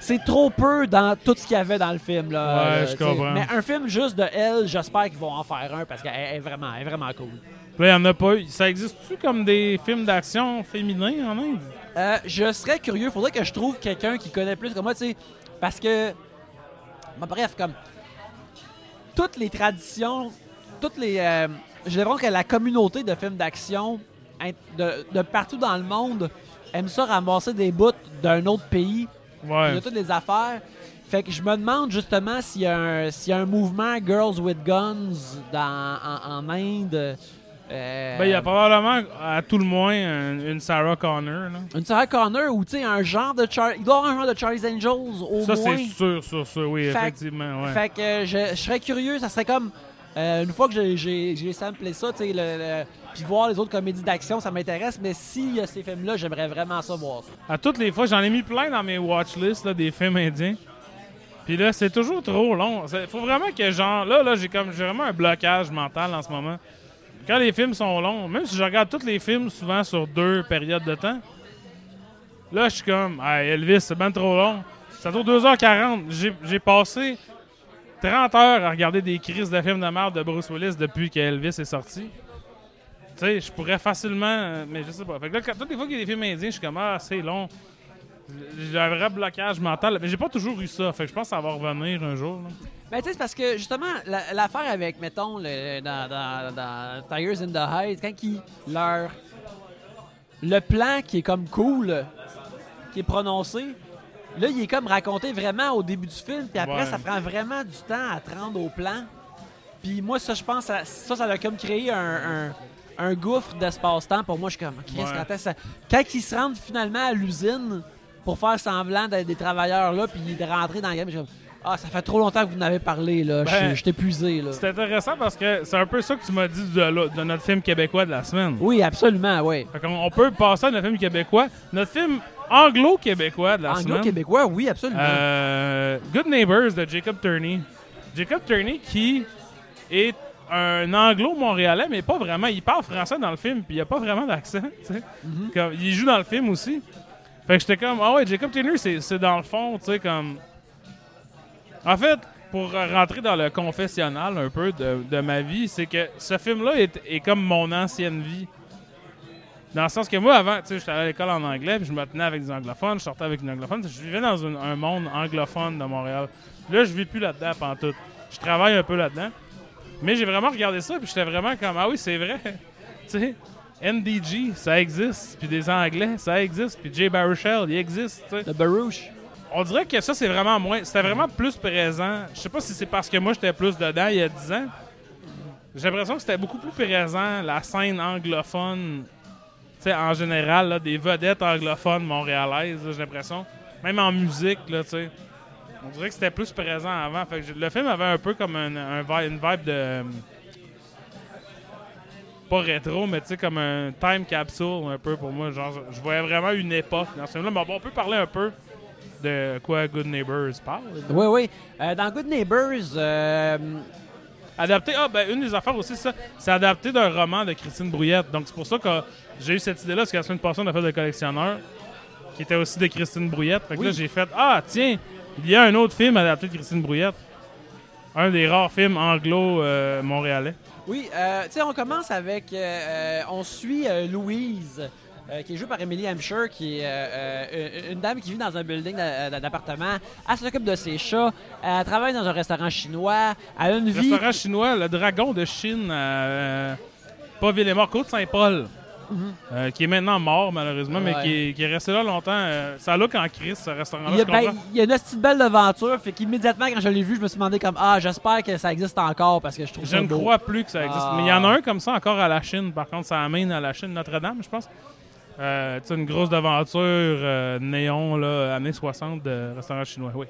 c'est trop peu dans tout ce qu'il y avait dans le film. Là, Ouais, je comprends. Mais un film juste de elle, j'espère qu'ils vont en faire un parce qu'elle est vraiment, elle est vraiment cool. Là, il y en a pas eu. Ça existe-tu comme des films d'action féminins en Inde? Euh, je serais curieux, faudrait que je trouve quelqu'un qui connaît plus que moi, tu sais, parce que, bon, bref, comme toutes les traditions, toutes les, euh, je dirais que la communauté de films d'action de, de partout dans le monde aime ça ramasser des bouts d'un autre pays Il y Ouais. a toutes les affaires. Fait que je me demande justement s'il y, a un- s'il y a un mouvement Girls with Guns dans, en, en Inde. Euh, Ben, il y a probablement, à tout le moins, un- une Sarah Connor. Là. Une Sarah Connor ou tu sais un genre de Char Il doit avoir un genre de Charlie's Angels au Ça, moins. c'est sûr, sûr, sûr, oui, Fait- effectivement. Ouais. Fait que euh, je, je serais curieux, ça serait comme euh, une fois que j'ai- samplé ça, tu sais, le, le- puis voir les autres comédies d'action, ça m'intéresse. Mais s'il y a ces films-là, j'aimerais vraiment ça voir ça. À toutes les fois, j'en ai mis plein dans mes watchlists là, des films indiens. Puis là, c'est toujours trop long. Il faut vraiment que, genre, là, là j'ai comme j'ai vraiment un blocage mental en ce moment. Quand les films sont longs, même si je regarde tous les films souvent sur deux périodes de temps, là, je suis comme, ah, Elvis, c'est bien trop long. Ça dure 2h40. J'ai passé 30 heures à regarder des crises de films de merde de Bruce Willis depuis que Elvis est sorti. Tu sais, je pourrais facilement, mais je sais pas. Fait que là, toutes les fois qu'il y a des films indiens, je suis comme, ah, c'est long. J'ai un vrai blocage mental. Mais j'ai pas toujours eu ça. Fait que je pense que ça va revenir un jour. Ben, tu sais, c'est parce que justement, la- l'affaire avec, mettons, le, dans, dans, dans Tigers in the Heights, quand ils, leur. Le plan qui est comme cool, qui est prononcé, là, il est comme raconté vraiment au début du film, puis après, Ouais. ça prend vraiment du temps à te rendre au plan. Puis moi, ça, je pense, ça, ça, ça a comme créé un, un, un gouffre d'espace-temps pour moi. Je suis comme, Chris, Ouais. quand, est-ce que ça- quand ils se rendent finalement à l'usine pour faire semblant d'être des travailleurs là, puis de rentrer dans la game, je suis comme, ah, ça fait trop longtemps que vous n'avez parlé, là. Ben, je suis épuisé, là. C'est intéressant parce que c'est un peu ça que tu m'as dit de, notre film québécois de la semaine. Oui, absolument, oui. Fait qu'on on peut passer à notre film québécois. Notre film anglo-québécois de la semaine. Anglo-québécois, oui, absolument. Euh, Good Neighbors de Jacob Turney. Jacob Turney qui est un anglo-montréalais, mais pas vraiment. Il parle français dans le film, puis il a pas vraiment d'accent. tu sais. Mhm. Comme- il joue dans le film aussi. Fait que j'étais comme, ah ouais, Jacob Turney, c'est dans le fond, tu sais, comme. En fait, pour rentrer dans le confessionnal un peu de, ma vie, c'est que ce film-là est, comme mon ancienne vie. Dans le sens que moi, avant, tu sais, j'étais à l'école en anglais, puis je me tenais avec des anglophones, je sortais avec une anglophone. Je vivais dans un monde anglophone de Montréal. Là, je vis plus là-dedans pantoute. Je travaille un peu là-dedans. Mais j'ai vraiment regardé ça, puis j'étais vraiment comme, ah oui, c'est vrai. tu sais, NDG, ça existe. Puis des Anglais, ça existe. Puis Jay Baruchel, il existe. tu sais. Le Barouche. On dirait que ça, c'est vraiment moins. C'était vraiment plus présent. Je sais pas si c'est parce que moi, j'étais plus dedans il y a 10 ans. J'ai l'impression que c'était beaucoup plus présent, la scène anglophone. Tu en général, là, des vedettes anglophones montréalaises, j'ai l'impression. Même en musique, là, tu sais. On dirait que c'était plus présent avant. Fait que le film avait un peu comme un, un vi- une vibe de. Pas rétro, mais tu sais, comme un time capsule un peu pour moi. Genre, je voyais vraiment une époque dans ce film-là. Mais bon, on peut parler un peu de quoi Good Neighbors parle. Oui, oui. Euh, dans Good Neighbors, euh, Adapté, ah, ben, une des affaires aussi, ça, c'est adapté d'un roman de Christine Brouillette. Donc, c'est pour ça que j'ai eu cette idée-là, parce que la semaine passée, on a fait le collectionneur, qui était aussi de Christine Brouillette. Fait que Oui. là, j'ai fait, ah, tiens, il y a un autre film adapté de Christine Brouillette. un des rares films anglo-montréalais. Oui, euh, tu sais, on commence avec. on suit Louise, euh, qui est jouée par Emily Hampshire, qui est euh, euh, une dame qui vit dans un building d'a- d'a- d'appartement. Elle s'occupe de ses chats. Elle travaille dans un restaurant chinois. Elle a une vie. Restaurant chinois, le dragon de Chine, pas Villemort, Côte-Saint-Paul, euh, qui est maintenant mort malheureusement, mais qui est, qui est resté là longtemps. Euh, ça look en crise, ce restaurant-là, Il y, a, ben, comprends. il y a une petite belle aventure, fait qu'immédiatement quand je l'ai vu, je me suis demandé comme ah j'espère que ça existe encore parce que je trouve Je ça ne beau. crois plus que ça existe. Ah. Mais il y en a un comme ça encore à la Chine. Par contre, ça amène à la Chine Notre-Dame, je pense. Euh, une grosse aventure euh, néon, là, années 60 de restaurant chinois. Oui.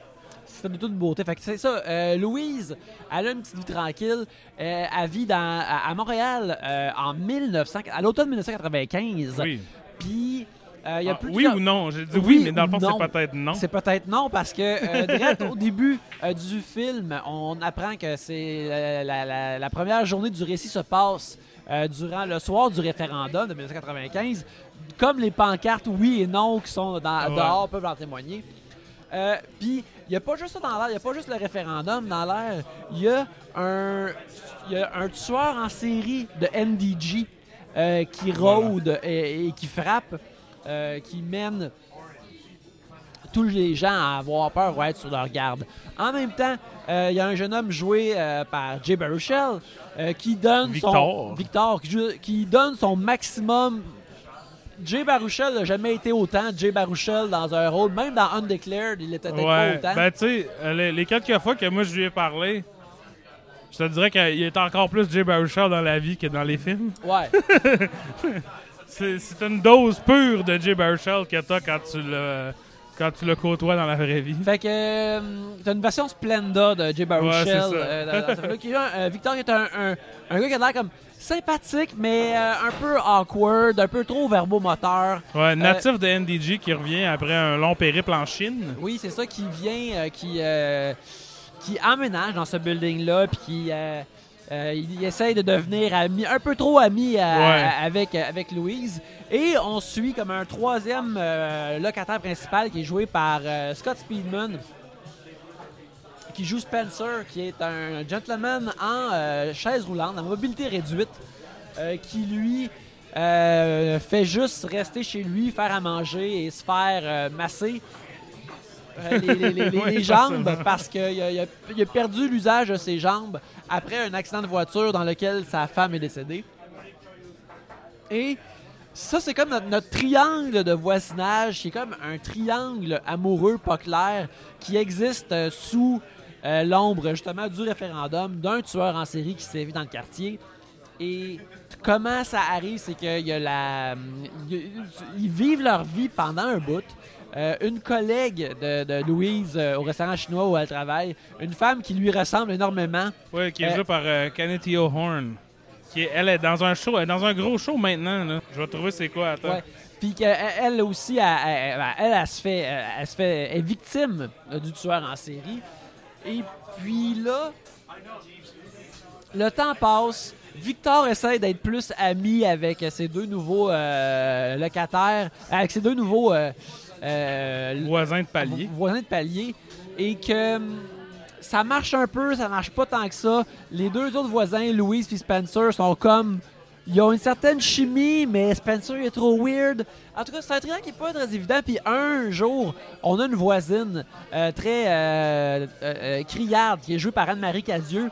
C'est de toute beauté. Fait que c'est ça. euh, Louise, elle a une petite vie tranquille. Euh, elle vit dans, à, à Montréal euh, en 1900, à l'automne 1995. Oui. Puis euh, il y a Ah, plus oui ou non? J'ai dit oui, Oui mais dans le fond, c'est peut-être non. C'est peut-être non parce que euh, direct au début euh, du film, on apprend que c'est la, la- la première journée du récit se passe durant le soir du référendum de 1995. Comme les pancartes oui et non qui sont dans, Ouais. dehors peuvent en témoigner. Euh, Puis il n'y a pas juste ça dans l'air, il n'y a pas juste le référendum dans l'air. Il y a un il y a un tueur en série de NDG euh, qui rôde et, et qui frappe, euh, qui mène tous les gens à avoir peur ou à être sur leur garde. En même temps, il y a un jeune homme joué par Jay Baruchel qui donne son Victor. Qui donne son maximum. Jay Baruchel n'a jamais été autant Jay Baruchel dans un rôle, même dans Undeclared, il était peut-être Ouais. pas autant. Ben, tu sais, euh, les, les quelques fois que moi je lui ai parlé, je te dirais qu'il est encore plus Jay Baruchel dans la vie que dans les films. ouais. C'est une dose pure de Jay Baruchel que t'as quand tu le quand tu le côtoies dans la vraie vie. Fait que euh, t'as une version Splenda de Jay Baruchel. Ouais, ça. euh, dans- dans qui euh, Victor est un, un, un gars qui a l'air comme sympathique, mais euh, un peu awkward, un peu trop verbomoteur. Ouais, natif de NDG qui revient après un long périple en Chine. Oui, c'est ça qui vient, euh, qui, euh, qui emménage dans ce building-là, puis qui euh, euh, il essaye de devenir ami, un peu trop ami à- Ouais. à- avec, avec Louise. Et on suit comme un troisième euh, locataire principal qui est joué par euh, Scott Speedman, qui joue Spencer, qui est un gentleman en euh, chaise roulante, à mobilité réduite, euh, qui lui euh, fait juste rester chez lui, faire à manger et se faire masser les, les- les- les- Oui, les jambes parce qu'il a, il a- il a perdu l'usage de ses jambes après un accident de voiture dans lequel sa femme est décédée. Et ça, c'est comme notre, notre triangle de voisinage, qui est comme un triangle amoureux pas clair qui existe sous euh, l'ombre justement du référendum d'un tueur en série qui sévit dans le quartier. Et comment ça arrive, c'est qu'il y a la, il- ils vivent leur vie pendant un bout. Euh, une collègue de, de Louise euh, au restaurant chinois où elle travaille, une femme qui lui ressemble énormément, Ouais, qui est Euh, joué par euh, Kennedy O'Horn. Qui est, elle est dans un show, elle est dans un gros show maintenant. Là. Je vais trouver c'est quoi, attends. Ouais. Puis qu'elle elle aussi, elle, elle, elle, elle se fait, elle, se fait, est victime euh, du tueur en série. Et puis là, le temps passe. Victor essaie d'être plus ami avec ses deux nouveaux euh, locataires, avec ses deux nouveaux euh, euh, Voisin de palier. vo- voisins de palier. Et que hum, ça marche un peu, ça marche pas tant que ça. Les deux autres voisins, Louise et Spencer, sont comme. Ils ont une certaine chimie, mais Spencer est trop weird. En tout cas, c'est un triangle qui est pas très évident. Puis un jour, on a une voisine euh, très euh, euh, euh, criarde qui est jouée par Anne-Marie Cadieux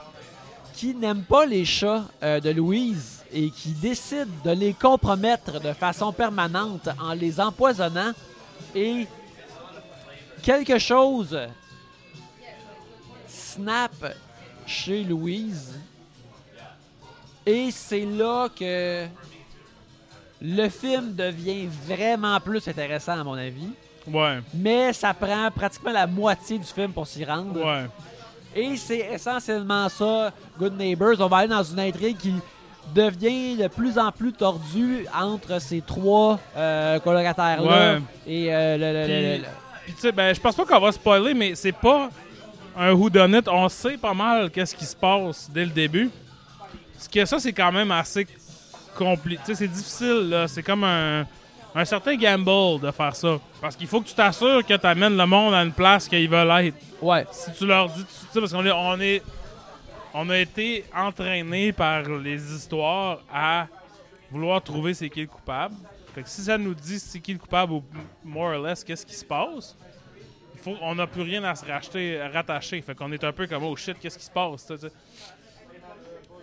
qui n'aime pas les chats euh, de Louise et qui décide de les compromettre de façon permanente en les empoisonnant. Et quelque chose snap chez Louise. Et c'est là que le film devient vraiment plus intéressant à mon avis. Ouais, Mais ça prend pratiquement la moitié du film pour s'y rendre. ouais. Et c'est essentiellement ça, Good Neighbors. On va aller dans une intrigue qui devient de plus en plus tordue entre ces trois euh, colocataires-là. Ouais. Et euh, le- le- le- Puis, le- puis tu sais, ben, je pense pas qu'on va spoiler, mais c'est pas un whodunit. On sait pas mal qu'est-ce qui se passe dès le début. Ce que ça, c'est quand même assez compliqué. C'est difficile, là. C'est comme un, un certain gamble de faire ça. Parce qu'il faut que tu t'assures que tu amènes le monde à une place qu'ils veulent être. Ouais. Si tu leur dis, tu sais, parce qu'on est, on est on a été entraîné par les histoires à vouloir trouver c'est qui le coupable. Fait que si ça nous dit c'est qui le coupable ou more or less qu'est-ce qui se passe, faut, on n'a plus rien à se racheter, à rattacher. Fait qu'on est un peu comme oh shit, qu'est-ce qui se passe?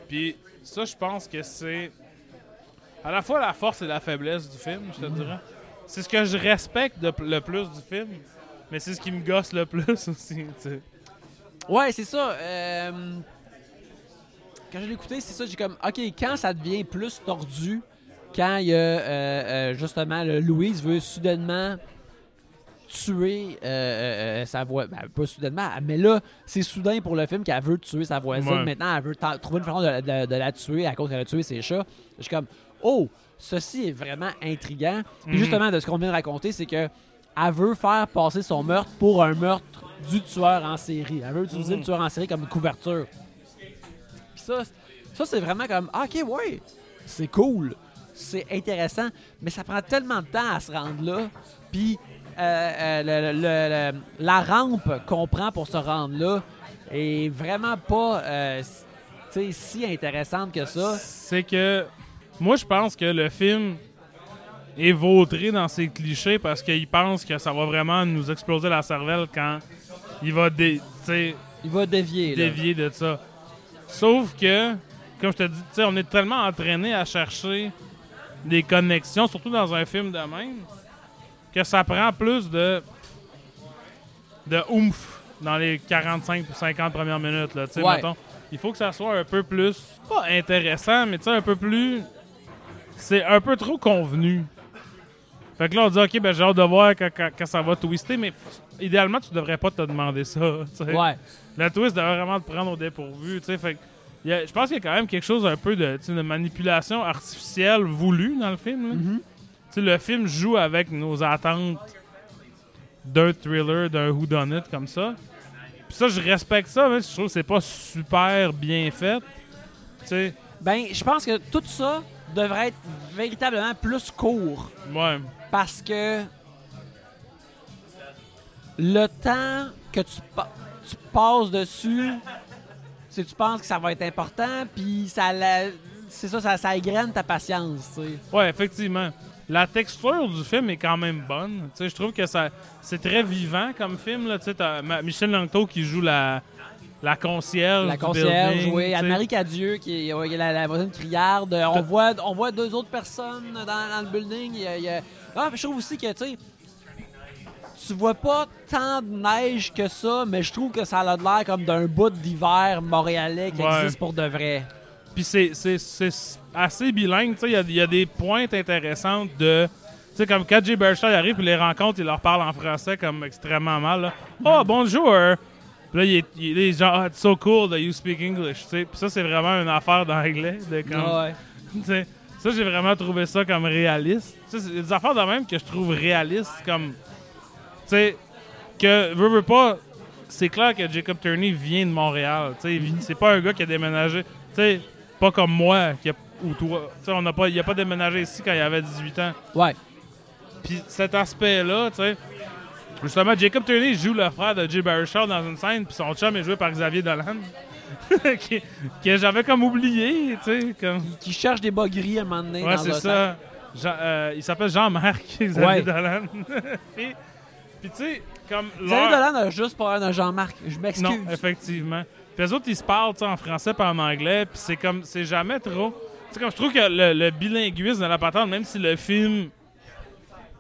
Puis ça, je pense que c'est à la fois la force et la faiblesse du film, je te dirais. C'est ce que je respecte de- le plus du film, mais c'est ce qui me gosse le plus aussi. Ouais, c'est ça. euh, quand je l'ai écouté, c'est ça. J'ai comme, ok, quand ça devient plus tordu, quand il y a euh, euh, justement le Louise veut soudainement tuer euh, euh, euh, sa voisine. Ben, pas soudainement, mais là, c'est soudain pour le film qu'elle veut tuer sa voisine. Ouais. Maintenant, elle veut trouver une façon de, de- de la tuer à cause qu'elle a tué ses chats. Je suis comme, oh, ceci est vraiment intriguant. Puis Mhm. justement, de ce qu'on vient de raconter, c'est que elle veut faire passer son meurtre pour un meurtre du tueur en série. Elle veut utiliser Mhm. le tueur en série comme une couverture. Puis ça, ça c'est vraiment comme, ah, ok, ouais, c'est cool, c'est intéressant, mais ça prend tellement de temps à se rendre là. Puis euh, euh, le- le- le- la rampe qu'on prend pour se rendre là est vraiment pas euh, si intéressante que ça. C'est que moi, je pense que le film est vautré dans ses clichés parce qu'il pense que ça va vraiment nous exploser la cervelle quand il va dé- Il va dévier. là. dévier de ça. Sauf que, comme je te dis, on est tellement entraîné à chercher des connexions, surtout dans un film de même, que ça prend plus de de oomph dans les 45 ou 50 premières minutes. Là, tu sais, Ouais. mettons. il faut que ça soit un peu plus, pas intéressant, mais tu sais, un peu plus. C'est un peu trop convenu. Fait que là, on dit, OK, ben j'ai hâte de voir quand, quand- quand ça va twister, mais idéalement, tu devrais pas te demander ça. tu sais. Ouais. Le twist devrait vraiment te prendre au dépourvu, tu sais. Fait je pense qu'il y a quand même quelque chose un peu de, de manipulation artificielle voulue dans le film. là. Mhm. Tu le film joue avec nos attentes d'un thriller, d'un whodunit comme ça. Puis ça, je respecte ça, mais je trouve que c'est pas super bien fait. Tu sais, Ben, je pense que tout ça devrait être véritablement plus court. ouais. Parce que le temps que tu, pa- tu passes dessus, que tu penses que ça va être important, puis ça, c'est ça, ça, ça égrène ta patience, tu sais. Ouais, effectivement. La texture du film est quand même bonne. Tu sais, je trouve que ça c'est très vivant comme film. Là. Michel Langto qui joue la, la concierge. La concierge, building, oui. Anne-Marie Cadieux, qui est la, la voisine criarde. On T'as- voit, on voit deux autres personnes dans, dans le building. Il y a- il y a- Ah, je trouve aussi que, tu sais, tu vois pas tant de neige que ça, mais je trouve que ça a l'air comme d'un bout d'hiver montréalais qui Ouais. existe pour de vrai. Puis c'est, assez bilingue. tu sais, Il y a, y a des pointes intéressantes de. Tu sais, comme quand Jay Baruchel arrive, puis les rencontre, il leur parle en français comme extrêmement mal. Là. Oh, bonjour! Puis là, il est, il est genre, Ah, it's so cool that you speak English. tu sais. Puis ça, c'est vraiment une affaire d'anglais. De comme, Ouais. Tu sais, ça, j'ai vraiment trouvé ça comme réaliste. Tu sais, c'est des affaires de même que je trouve réalistes. Comme, tu sais, que, veux, veux pas, c'est clair que Jacob Turney vient de Montréal. Tu sais, c'est pas un gars qui a déménagé. Tu sais, pas comme moi, qui a, ou toi. Tu sais, on n'a pas, il a pas déménagé ici quand il avait 18 ans. Ouais. Puis cet aspect-là, tu sais, justement, Jacob Turney joue le frère de Jay Baruchel dans une scène, puis son chum est joué par Xavier Dolan. que j'avais comme oublié, tu sais, comme... Qui cherche des bogueries à un moment donné. Ouais, c'est ça. Jean- euh, il s'appelle Jean-Marc Xavier Ouais. Dolan. puis, puis tu sais, comme. Xavier leur- Dolan a juste pas un de Jean-Marc. Je m'excuse. Non, effectivement. Les autres, ils se parlent en français pas en anglais, puis c'est comme. C'est jamais trop. Tu comme je trouve que le, bilinguisme de la patente, même si le film.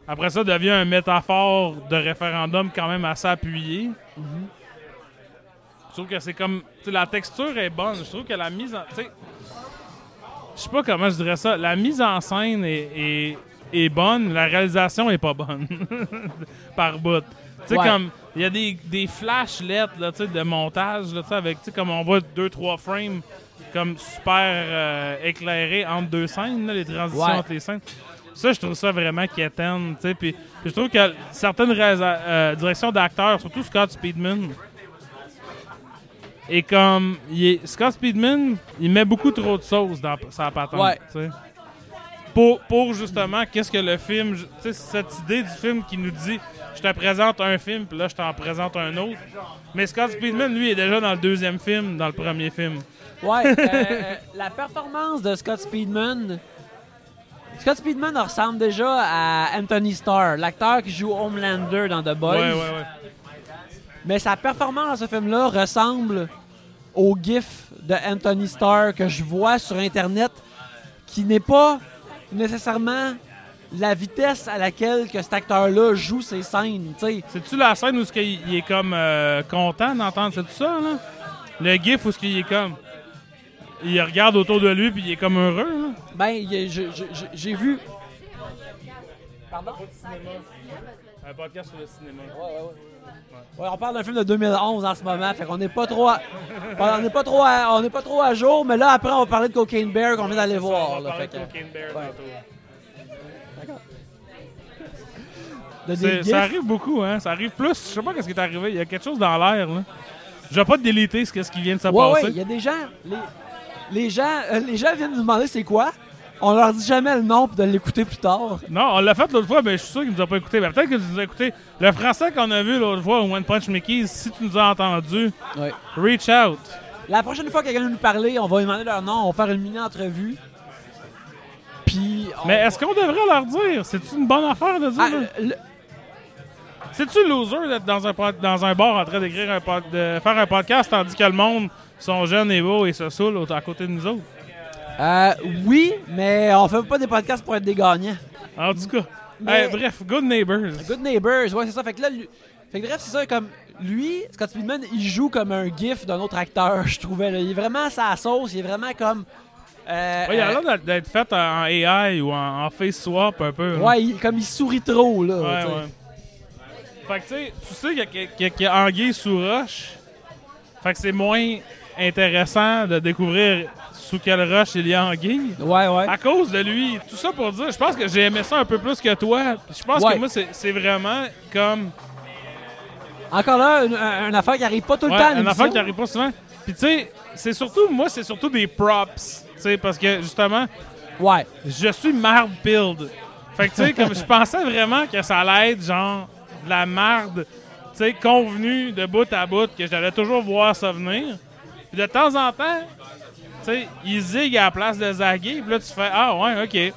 Après ça, devient un métaphore de référendum quand même assez appuyé. Je trouve que c'est comme. La texture est bonne. Je trouve que la mise en. Je sais pas comment je dirais ça. La mise en scène est, est, est bonne, la réalisation est pas bonne. Par bout. Tu sais, Ouais. comme. Il y a des, des flashlettes là, tu sais, de montage, là, tu sais, avec, tu sais, comme on voit deux, trois frames comme super euh, éclairés entre deux scènes, là, les transitions Ouais. entre les scènes. Ça, je trouve ça vraiment quétaine, tu sais. Puis, je trouve que certaines euh, directions d'acteurs, surtout Scott Speedman, et comme il est- Scott Speedman, il met beaucoup trop de sauce dans sa patente. Ouais. tu sais. pour, pour justement qu'est-ce que le film, tu sais, cette idée du film qui nous dit je te présente un film, puis là je t'en présente un autre. Mais Scott Speedman, lui, est déjà dans le deuxième film, dans le premier film. Ouais, euh, euh, la performance de Scott Speedman. Scott Speedman ressemble déjà à Anthony Starr, l'acteur qui joue Homelander dans The Boys. Ouais, ouais, ouais. Mais sa performance dans ce film-là ressemble au gif de Anthony Starr que je vois sur Internet, qui n'est pas nécessairement la vitesse à laquelle que cet acteur-là joue ses scènes. tu sais. C'est-tu la scène où ce qu'il- il est comme euh, content d'entendre c'est tout ça, là? Le gif où ce qu'il est comme. Il regarde autour de lui puis il est comme heureux, là? Ben, il j'ai vu. Pardon? Un podcast sur le cinéma. Ouais, on parle d'un film de 2011 en ce moment, fait qu'on n'est pas trop, à, on n'est pas trop, à, on n'est pas trop à jour, mais là après on va parler de Cocaine Bear qu'on vient d'aller On voir. va là, parler fait de que- Cocaine Bear ouais. De des. Ça arrive beaucoup, hein. Ça arrive plus. Je sais pas qu'est-ce qui est arrivé. Il y a quelque chose dans l'air, là. Je vais pas te déliter ce qu'est-ce qui vient de se Ouais, ouais, passer. il y a des gens, les, les gens, euh, les gens viennent nous demander c'est quoi. On leur dit jamais le nom pour de l'écouter plus tard. Non, on l'a fait l'autre fois, mais je suis sûr qu'il nous a pas écouté. Ben, Peut-être que tu nous as écouté. Le français qu'on a vu l'autre fois au One Punch Mickey, si tu nous as entendu, Ouais. reach out. La prochaine fois que quelqu'un nous parler, on va lui demander leur nom, on va faire une mini entrevue. Puis. on Mais est-ce qu'on devrait leur dire? C'est une bonne affaire de dire? Ah, le- C'est-tu loser d'être dans un, dans un bar en train d'écrire un pod- de faire un podcast tandis que le monde sont jeunes et beaux et se saoulent à côté de nous autres? Euh, oui, mais on fait pas des podcasts pour être des gagnants. En tout cas. Mais- Hey, bref, good neighbors. Good Neighbors, ouais, c'est ça. Fait que là, lui- fait que bref, c'est ça, comme lui, Scott Speedman, il joue comme un gif d'un autre acteur, je trouvais. là. Il est vraiment à sa sauce, il est vraiment comme. euh, Ouais, il a euh, l'air d'être- fait en AI ou en, en face swap un peu. ouais, il- comme il sourit trop, là. Ouais, ouais. Fait que tu sais, tu sais qu'il y a- y y anguille sous roche. Fait que c'est moins intéressant de découvrir sous quelle roche il y a anguille. Ouais, ouais. À cause de lui, tout ça pour dire, je pense que j'ai aimé ça un peu plus que toi. Je pense Ouais. que moi, c'est vraiment comme Encore là, une, un- une affaire qui arrive pas tout le ouais, temps. une affaire qui arrive pas souvent. Puis tu sais, c'est surtout, moi, c'est surtout des props. Tu sais, parce que justement, Ouais. je suis marde pilled. Fait que tu sais, comme je pensais vraiment que ça allait être genre de la marde, tu sais, convenue de bout à bout, que j'allais toujours voir ça venir. Puis de temps en temps, tu sais, ils ziguent à la place de zaguer, puis là tu fais Ah ouais, ok.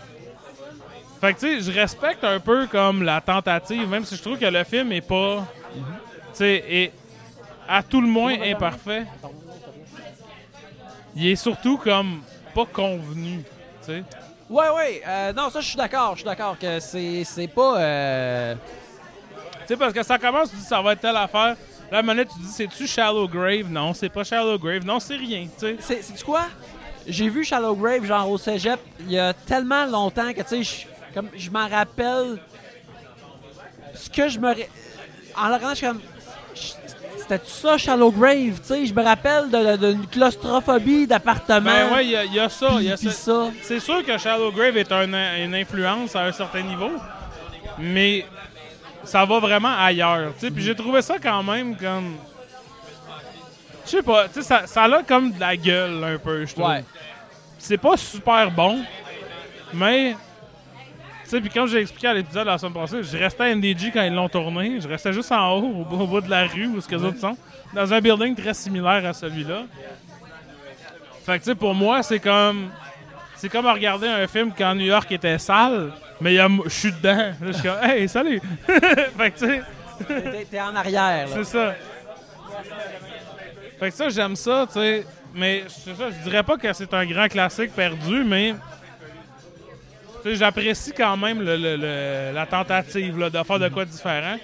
Fait que tu sais, je respecte un peu comme la tentative, même si je trouve que le film est pas, tu sais, est à tout le moins imparfait. Il est surtout comme pas convenu, tu sais. Ouais, ouais. euh, non, ça, je suis d'accord. Je suis d'accord que c'est pas. euh, Tu sais, parce que ça commence, tu dis ça va être telle affaire. Moment donné, tu dis c'est-tu Shallow Grave? Non, c'est pas Shallow Grave. Non, c'est rien, tu sais. C'est quoi? J'ai vu Shallow Grave genre au cégep il y a tellement longtemps que tu sais, je- comme je m'en rappelle ce que je me en le regardant, je suis comme c'était ça Shallow Grave, tu sais, je me rappelle de- de- d'une claustrophobie d'appartement. Ben ouais, il y, y a ça. il y a ça. C'est sûr que Shallow Grave est un- une influence à un certain niveau, mais ça va vraiment ailleurs. tu sais. Puis j'ai trouvé ça quand même comme. Je sais pas, tu sais, ça, ça a comme de la gueule un peu, je trouve. Ouais. C'est pas super bon, mais. Tu sais, puis comme j'ai expliqué à l'épisode la semaine passée, je restais à NDG quand ils l'ont tourné. Je restais juste en haut, au, bout- au bout de la rue où ce que les autres sont, dans un building très similaire à celui-là. Fait que tu sais, pour moi, c'est comme. C'est comme regarder un film quand New York était sale, mais je suis dedans. Là, je suis comme, hey, salut! fait que tu sais, T'es- T'es en arrière. là. c'est ça. Fait que ça, j'aime ça, tu sais. Mais c'est ça, je dirais pas que c'est un grand classique perdu, mais. Tu sais, j'apprécie quand même le- le- le- la tentative là, de faire de quoi de différent.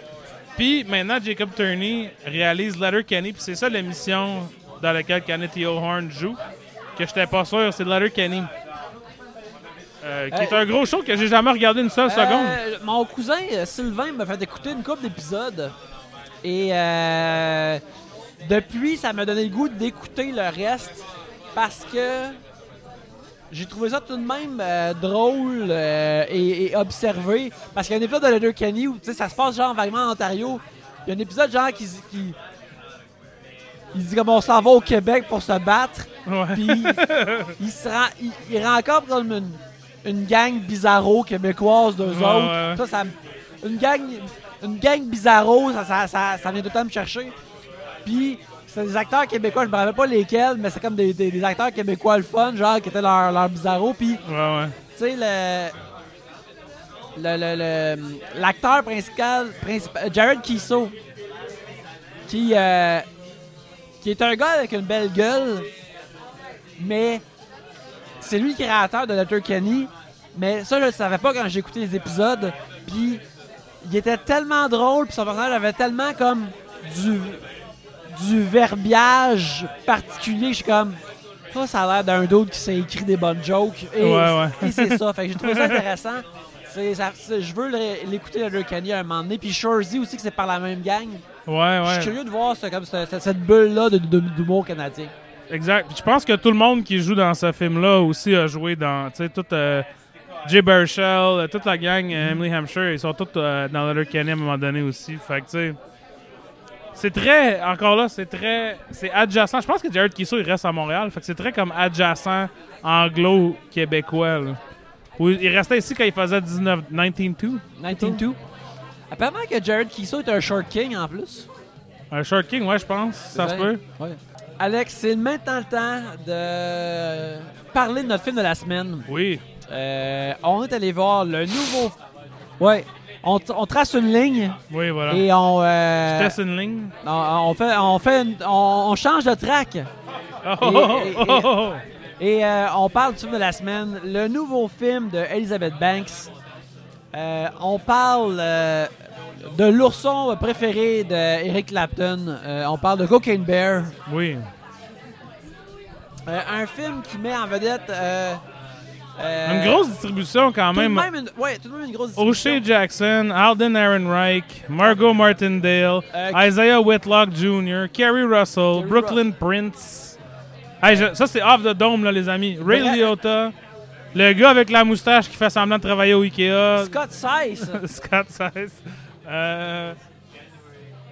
Puis maintenant, Jacob Turney réalise Letterkenny, puis c'est ça l'émission dans laquelle Kenneth Theo Horn joue, que j'étais pas sûr, c'est Letterkenny. Euh, qui est un gros show que j'ai jamais regardé une seule seconde. Euh, mon cousin euh, Sylvain m'a fait écouter une couple d'épisodes. Et euh, depuis, ça m'a donné le goût d'écouter le reste parce que j'ai trouvé ça tout de même euh, drôle euh, et, et observé. Parce qu'il y a un épisode de Letterkenny où tu sais, ça se passe genre vaguement en Ontario. Il y a un épisode genre qui, qui il dit comme on s'en va au Québec pour se battre. Puis il, se rend, il, il rencontre comme une, une gang bizarro québécoise d'eux Ouais, autres. ouais. Ça, une gang, une gang bizarro, ça, ça, ça, ça vient tout le temps me chercher. Puis, c'est des acteurs québécois, je me rappelle pas lesquels, mais c'est comme des, des- des acteurs québécois le fun, genre, qui étaient leur, leur bizarro. Puis, Ouais, ouais. tu sais, le. le- L'acteur principal, principal, Jared Kiso, qui, euh, qui est un gars avec une belle gueule, mais c'est lui le créateur de Letterkenny. Mais ça, je le savais pas quand écouté les épisodes. Puis, il était tellement drôle, puis son personnage avait tellement comme du, du verbiage particulier. Je suis comme, ça, ça a l'air d'un d'autre qui s'est écrit des bonnes jokes. Et, Ouais, ouais. et c'est ça. Fait que j'ai trouvé ça intéressant. Ça- je veux l'écouter Letterkenny à un moment donné. Puis Shorzy aussi, que c'est par la même gang. Ouais, Je suis ouais. curieux de voir ce- comme ce- cette, bulle-là d'humour canadien. Exact. Puis je pense que tout le monde qui joue dans ce film-là aussi a joué dans, tu sais, tout euh, Jay Baruchel, euh, toute la gang, euh, Emily Hampshire, ils sont tous euh, dans Letterkenny à un moment donné aussi. Fait que, tu sais, c'est très, encore là, c'est très, c'est adjacent. Je pense que Jared Kiso, il reste à Montréal. Fait que c'est très comme adjacent anglo-québécois. là. Il restait ici quand il faisait 19, 19-2. 19-2. Apparemment que Jared Kiso est un short king en plus. Un Short King, ouais, je pense. Ça se vrai? peut. Ouais. Alex, c'est maintenant le temps de parler de notre film de la semaine. Oui. Euh, on est allé voir le nouveau. Ouais. On, trace une ligne Oui, voilà. et on, euh, Je une ligne? on, on fait, on fait, une- on, on change de track Oh, et- oh, oh. et euh, on parle du film de la semaine, le nouveau film de Elizabeth Banks. On parle de l'ourson préféré d'Eric Clapton. On parle de Cocaine Bear. Oui. Un film qui met en vedette. Euh, Une grosse distribution quand tout de même. une, ouais, tout de même une grosse O'Shea distribution. Jackson, Alden Ehrenreich, Margot Martindale, Euh, Isaiah Whitlock Jr., Kerry Russell, Kerry Brooklyn Prince. Hey, je- ça, c'est off the dome, là, les amis. Ray Liotta, le gars avec la moustache qui fait semblant de travailler au Ikea. Scott Sice. Scott Size. Euh,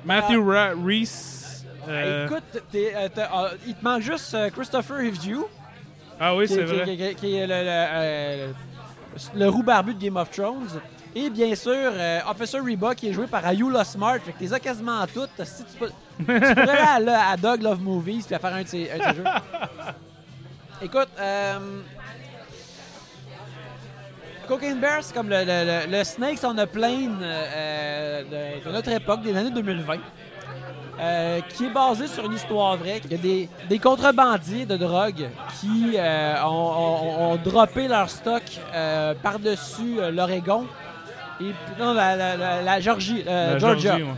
Matthew Reese. euh, Écoute, euh, il te manque juste Christopher Hivju, ah oui, c'est vrai. qui- qui est le, le, euh, le roux barbu de Game of Thrones. Et bien sûr, euh, Officer Reba qui est joué par Ayula Smart. Fait que t'es quasiment toutes. Si tu, peux, tu pourrais aller à, à Dog Love Movies puis à faire un de ces, un de ces jeux. Écoute, euh, Cocaine Bear, c'est comme le, le- le- le Snakes on a Plane euh, de, de notre époque, des années 2020. Euh, qui est basé sur une histoire vraie. Il y a des, des contrebandiers de drogue qui euh, ont, ont- ont droppé leur stock euh, par-dessus l'Oregon. Et non, la, la- la- la Georgie, Georgia. Georgie, ouais.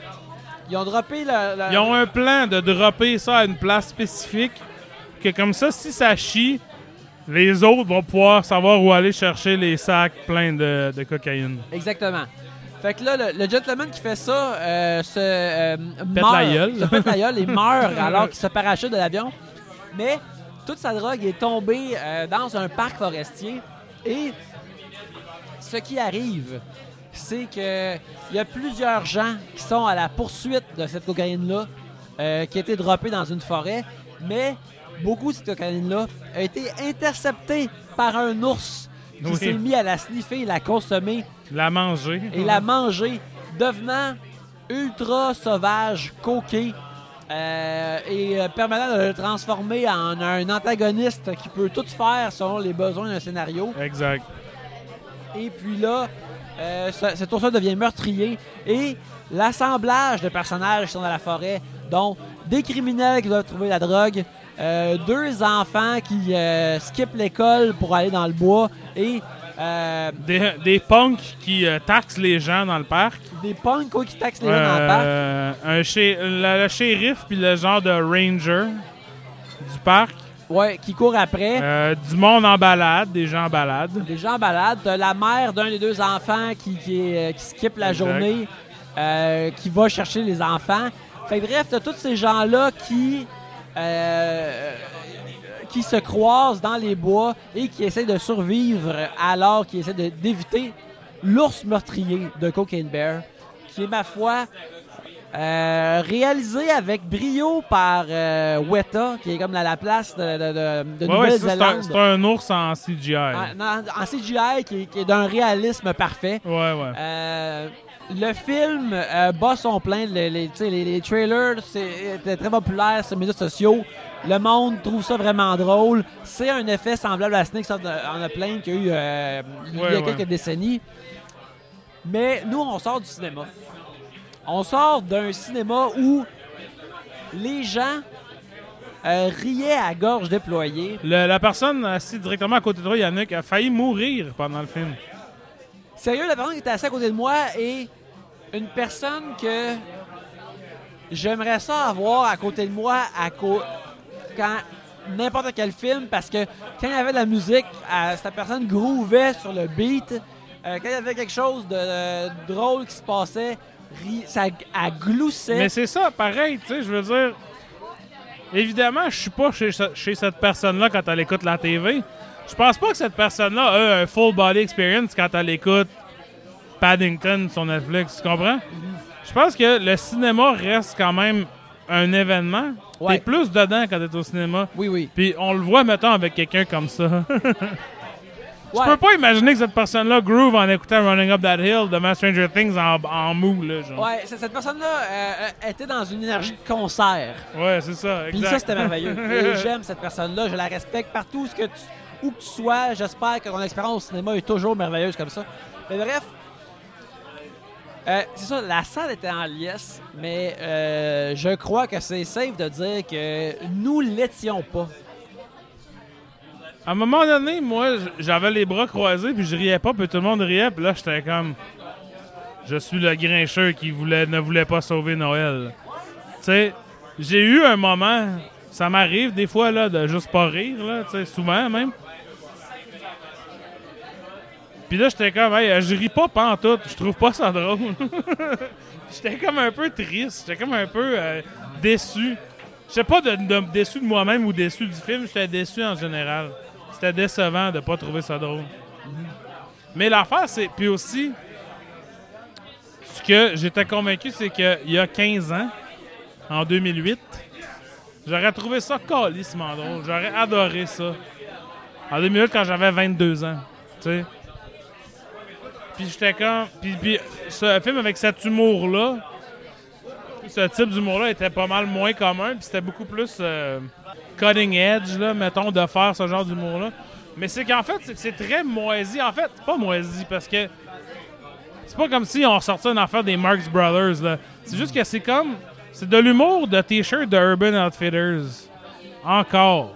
Ils ont droppé la, la- Ils ont un plan de dropper ça à une place spécifique, que comme ça, si ça chie, les autres vont pouvoir savoir où aller chercher les sacs pleins de, de cocaïne. Exactement. Fait que là, le, le gentleman qui fait ça euh, se euh, Pète meurt, la gueule. se pète la gueule et meurt alors qu'il se parachute de l'avion. Mais toute sa drogue est tombée euh, dans un parc forestier et ce qui arrive, c'est que il y a plusieurs gens qui sont à la poursuite de cette cocaïne-là euh, qui a été droppée dans une forêt, mais beaucoup de cette cocaïne-là a été interceptée par un ours qui Oui. s'est mis à la sniffer la consommer La manger. et la manger, devenant ultra sauvage, coqué, euh, et euh, permettant de le transformer en un antagoniste qui peut tout faire selon les besoins d'un scénario. Exact. Et puis là, euh, ce- cet ours devient meurtrier et l'assemblage de personnages qui sont dans la forêt, dont des criminels qui doivent trouver la drogue, euh, deux enfants qui euh, skippent l'école pour aller dans le bois et euh, Des, des punks qui euh, taxent les gens dans le parc. des punks quoi, qui taxent les gens dans le parc. Un le, le shérif puis le genre de ranger du parc. Ouais, qui court après. Du monde en balade, des gens en balade. Des gens en balade. La mère d'un des deux enfants qui, qui, qui skip la Exact. journée, qui va chercher les enfants. Fait que bref, t'as tous ces gens-là qui, euh, qui se croisent dans les bois et qui essaient de survivre alors qu'ils essaient d'éviter l'ours meurtrier de Cocaine Bear, qui est, ma foi, Euh, réalisé avec brio par euh, Weta, qui est comme la, la place de, de, de, de Ouais, c'est un, ours en CGI. en, en- en CGI qui, est- qui est d'un réalisme parfait. Ouais, ouais. Euh, le film euh, bat son plein. Les, les, trailers étaient très populaires sur les médias sociaux. Le monde trouve ça vraiment drôle. C'est un effet semblable à Snakes on a, plein qu'il y a eu euh, il y a Ouais, quelques ouais. décennies. Mais nous, on sort du cinéma. On sort d'un cinéma où les gens euh, riaient à gorge déployée. Le- la personne assise directement à côté de toi, Yannick, a failli mourir pendant le film. Sérieux, la personne qui était assise à côté de moi est une personne que j'aimerais ça avoir à côté de moi à quand n'importe quel film parce que quand il y avait de la musique, euh, cette personne groovait sur le beat. Euh, quand il y avait quelque chose de, euh, drôle qui se passait, ça elle gloussait. Mais c'est ça, pareil, tu sais, je veux dire. Évidemment, je suis pas chez cette personne-là quand elle écoute la TV. Je pense pas que cette personne-là a un full body experience quand elle écoute Paddington sur Netflix, tu comprends? Je pense que le cinéma reste quand même un événement. Ouais. T'es plus dedans quand t'es au cinéma. Oui, oui. Puis on le voit, mettons, avec quelqu'un comme ça. Je Ouais. peux pas imaginer que cette personne-là groove en écoutant Running Up That Hill de Stranger Things en, en mou, là, genre. Ouais, cette personne-là euh, euh, était dans une énergie de concert. Ouais, c'est ça, Puis exact. ça, c'était merveilleux. J'aime cette personne-là. Je la respecte partout ce que tu, où que tu sois. J'espère que ton expérience au cinéma est toujours merveilleuse comme ça. Mais bref, euh, c'est ça, la salle était en liesse, mais euh, je crois que c'est safe de dire que nous l'étions pas. À un moment donné, moi, j'avais les bras croisés, puis je riais pas, puis tout le monde riait, puis là, j'étais comme... Je suis le grincheux qui voulait, ne voulait pas sauver Noël. Tu sais, j'ai eu un moment... Ça m'arrive des fois, là, de juste pas rire, là, souvent même. Puis là, j'étais comme, hey, je ris pas pantoute, je trouve pas ça drôle. j'étais comme un peu triste, j'étais comme un peu euh, déçu. Je sais pas de, déçu de moi-même ou déçu du film, j'étais déçu en général. C'était décevant de pas trouver ça drôle. Mais l'affaire, c'est. Puis aussi, ce que j'étais convaincu, c'est qu'il y a 15 ans, en 2008, j'aurais trouvé ça calissement drôle. J'aurais adoré ça. En 2008, quand j'avais 22 ans. Tu sais. Puis j'étais comme. Puis, puis ce film avec cet humour-là, ce type d'humour-là était pas mal moins commun, puis c'était beaucoup plus euh, cutting edge, là, mettons, de faire ce genre d'humour-là. Mais c'est qu'en fait, c'est très moisi. En fait, pas moisi, parce que c'est pas comme si on sortait une affaire des Marx Brothers, là. C'est juste que c'est comme... C'est de l'humour de t-shirt de Urban Outfitters. Encore.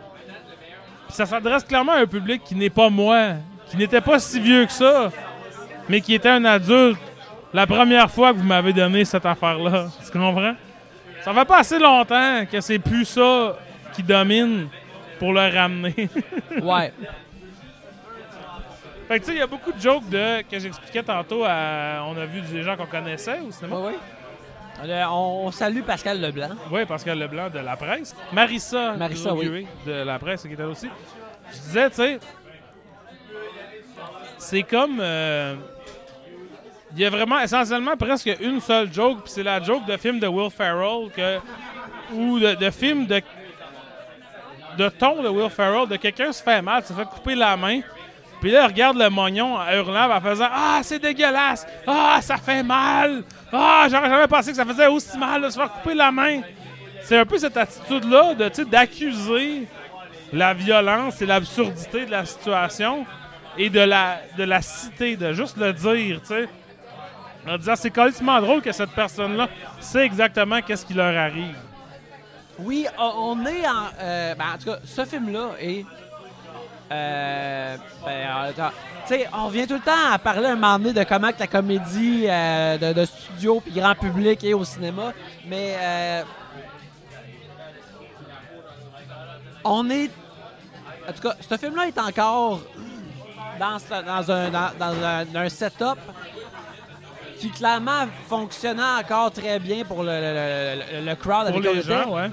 Puis ça s'adresse clairement à un public qui n'est pas moi, qui n'était pas si vieux que ça, mais qui était un adulte la première fois que vous m'avez donné cette affaire-là. Tu comprends? Ça fait pas assez longtemps que c'est plus ça qui domine pour le ramener. Ouais. fait que tu sais, il y a beaucoup de jokes de, que j'expliquais tantôt à, On a vu des gens qu'on connaissait au cinéma. Oui, oui. Euh, on, on salue Pascal Leblanc. Oui, Pascal Leblanc de La Presse. Marissa, Marissa, oui. Lauguet de La Presse qui était là aussi. Je disais, tu sais, c'est comme... euh, Il y a vraiment essentiellement presque une seule joke, puis c'est la joke de film de Will Ferrell ou de, film de, de ton de Will Ferrell, de quelqu'un se fait mal, se fait couper la main, puis là, il regarde le mognon en hurlant, en faisant Ah, c'est dégueulasse! Ah, ça fait mal! Ah, j'aurais jamais pensé que ça faisait aussi mal de se faire couper la main! C'est un peu cette attitude-là d'accuser la violence et l'absurdité de la situation et de la, de la citer, de juste le dire, tu sais. En disant, c'est carrément drôle que cette personne-là sait exactement qu'est-ce qui leur arrive. Oui, on- on est en. euh, ben, en tout cas, ce film-là est. euh, ben, sais, on revient tout le temps à parler un moment donné de comment que la comédie euh, de, de studio puis grand public est au cinéma, mais euh, on est. En tout cas, ce film-là est encore dans, dans un, dans, dans un, un setup qui clairement fonctionnait encore très bien pour le, le, le- le crowd Pour avec les gens, ouais.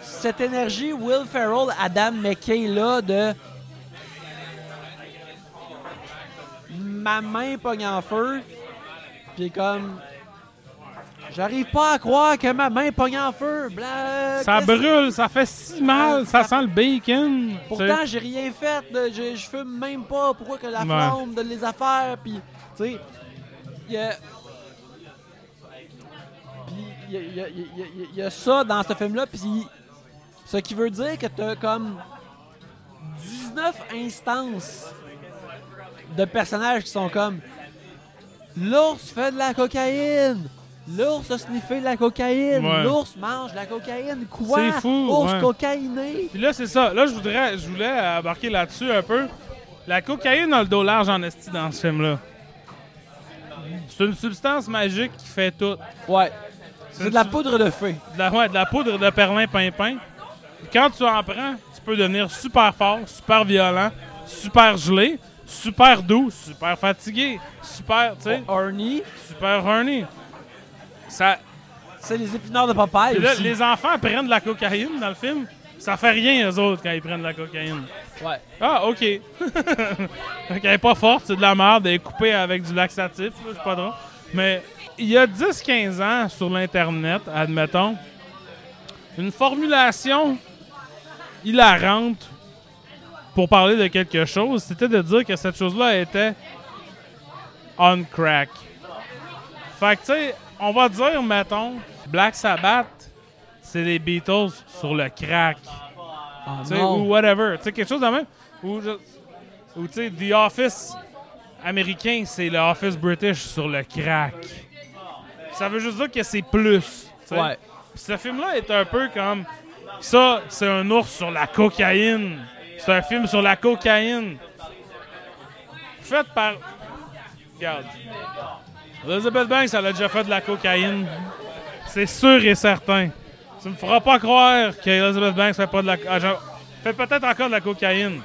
cette énergie Will Ferrell, Adam McKay là de ma main pogne en feu, puis comme J'arrive pas à croire que ma main pogne en feu. Blah, Ça brûle, ça fait si mal, ça Ça- sent le bacon. Pourtant, j'ai rien fait. je, je fume même pas. Pourquoi que la Ouais. flamme de les affaires? Puis, tu sais, il y a. Puis, il y a, il y a- il y a- il y a ça dans ce film-là. Puis, ce qui veut dire que t'as comme 19 instances de personnages qui sont comme L'ours fait de la cocaïne. L'ours a sniffé de la cocaïne. Ouais. L'ours mange de la cocaïne. Quoi? C'est fou, Ours ouais. cocaïné. Puis là, c'est ça. Là, je voudrais, je voulais embarquer là-dessus un peu. La cocaïne a le dos large en esti dans ce film-là. C'est une substance magique qui fait tout. Ouais. C'est de la poudre de feu. De la, ouais, de la poudre de perlin-pimpin. Quand tu en prends, tu peux devenir super fort, super violent, super gelé, super doux, super fatigué, super, tu sais, Orny, super horny. Ça, c'est les épinards de Popeye puis là, aussi. les enfants prennent de la cocaïne dans le film. Ça fait rien, eux autres, quand ils prennent de la cocaïne. Ouais. Ah, OK. fait qu'elle est pas forte, c'est de la merde, elle est coupée avec du laxatif, là, c'est pas drôle. Mais il y a 10-15 ans, sur l'Internet, admettons, une formulation hilarante pour parler de quelque chose, c'était de dire que cette chose-là était on crack. Fait que, tu sais, on va dire, mettons, Black Sabbath, c'est les Beatles sur le crack. Ah, non. ou whatever. Tu sais, quelque chose de même. Ou, tu sais, The Office américain, c'est le Office British sur le crack. Ça veut juste dire que c'est plus. Ouais. Ce film-là est un peu comme. Ça, c'est un ours sur la cocaïne. C'est un film sur la cocaïne. Fait par. Regarde. Elizabeth Banks, elle a déjà fait de la cocaïne. C'est sûr et certain. Tu me feras pas croire qu'Elizabeth Banks fait pas de la. ah, fait peut-être encore de la cocaïne.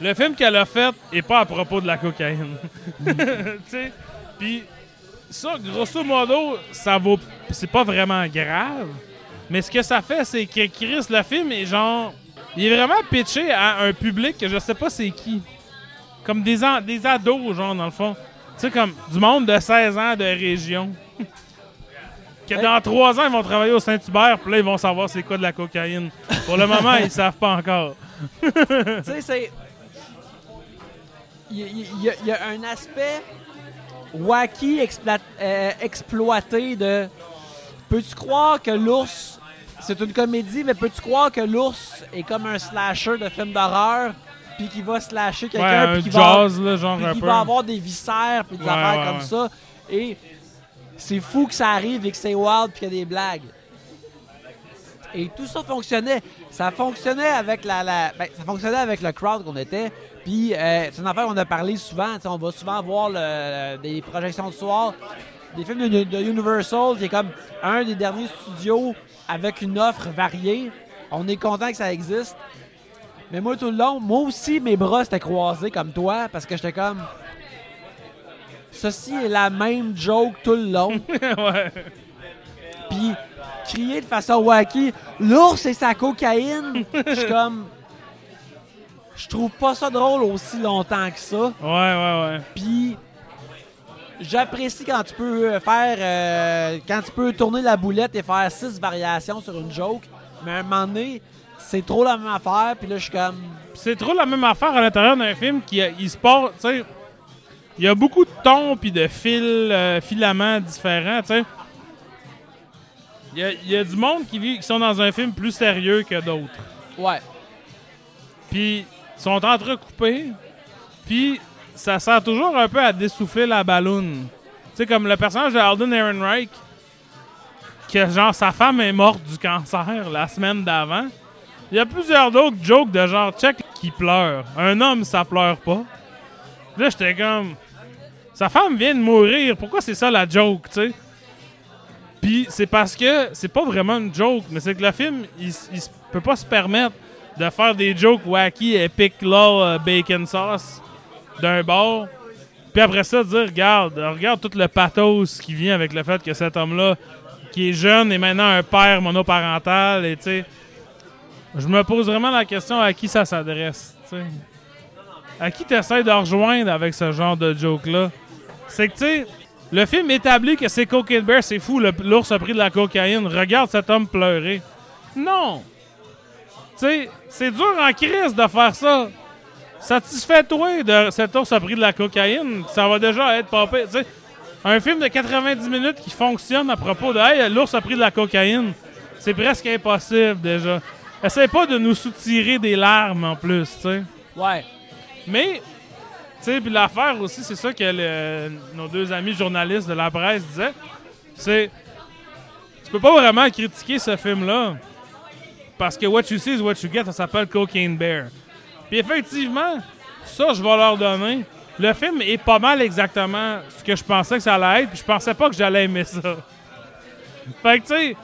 Le film qu'elle a fait est pas à propos de la cocaïne. Puis ça, grosso modo, ça vaut. C'est pas vraiment grave. Mais ce que ça fait, c'est que Chris, le film est genre. Il est vraiment pitché à un public que je sais pas c'est qui. Comme des, an- des ados, genre, dans le fond. Tu sais, comme du monde de 16 ans de région. que dans 3 ans, ils vont travailler au Saint-Hubert, puis là, ils vont savoir c'est quoi de la cocaïne. Pour le moment, ils savent pas encore. tu sais, c'est. Il y, a- un aspect wacky euh, exploité de. Peux-tu croire que l'ours. C'est une comédie, mais peux-tu croire que l'ours est comme un slasher de film d'horreur, puis qu'il va slasher Ouais, quelqu'un, un puis qu'il va, jazz, là, genre puis un qu'il peu. va avoir des viscères, puis des Ouais, affaires ouais, comme ouais. ça. Et c'est fou que ça arrive et que c'est wild, puis qu'il y a des blagues. Et tout ça fonctionnait. Ça fonctionnait avec la, la- ben, ça fonctionnait avec le crowd qu'on était. Puis euh, c'est une affaire qu'on a parlé souvent. On va souvent voir le- des projections de soir, des films de, de Universal, qui est comme un des derniers studios avec une offre variée. On est content que ça existe. Mais moi tout le long, moi aussi mes bras s'étaient croisés comme toi parce que j'étais comme. Ceci est la même joke tout le long. ouais. puis crier de façon wacky l'ours et sa cocaïne je suis comme je trouve pas ça drôle aussi longtemps que ça Ouais, ouais, ouais. puis j'apprécie quand tu peux euh, faire euh, quand tu peux tourner la boulette et faire six variations sur une joke mais à un moment donné c'est trop la même affaire puis là je suis comme C'est trop la même affaire à l'intérieur d'un film qui a- il se porte, tu sais. Il y a beaucoup de tons puis de fils, euh, filaments différents, tu sais. Il y a, il y a du monde qui, vit, qui sont dans un film plus sérieux que d'autres. ouais Puis ils sont entrecoupés. Puis ça sert toujours un peu à dessouffler la balloune. Tu sais, comme le personnage de Alden Ehrenreich, que genre sa femme est morte du cancer la semaine d'avant. Il y a plusieurs d'autres jokes de genre check qui pleure. Un homme, ça pleure pas. Là, j'étais comme. Sa femme vient de mourir. Pourquoi c'est ça la joke, tu sais? Puis c'est parce que c'est pas vraiment une joke, mais c'est que le film, il, il peut pas se permettre de faire des jokes wacky, epic, lol, euh, bacon sauce d'un bord. Puis après ça, dire, regarde, regarde tout le pathos qui vient avec le fait que cet homme-là, qui est jeune, est maintenant un père monoparental, et tu sais, je me pose vraiment la question à qui ça s'adresse. À qui tu essaies de rejoindre avec ce genre de joke-là? C'est que, tu sais, Le film établit que c'est Cocaine Bear, c'est fou, l'ours a pris de la cocaïne. Regarde cet homme pleurer. Non! Tu sais, c'est dur en crise de faire ça. Satisfais-toi de cet ours a pris de la cocaïne, ça va déjà être pire. Tu sais, un film de 90 minutes qui fonctionne à propos de Hey, l'ours a pris de la cocaïne, c'est presque impossible déjà. Essaye pas de nous soutirer des larmes en plus, tu sais. Ouais. Mais, tu sais, puis l'affaire aussi, c'est ça que le- nos deux amis journalistes de la presse disaient. C'est. Tu peux pas vraiment critiquer ce film-là. Parce que What You See is What You Get, ça s'appelle Cocaine Bear. Puis effectivement, ça, je vais leur donner. Le film est pas mal exactement ce que je pensais que ça allait être, puis je pensais pas que j'allais aimer ça. Fait que, tu sais,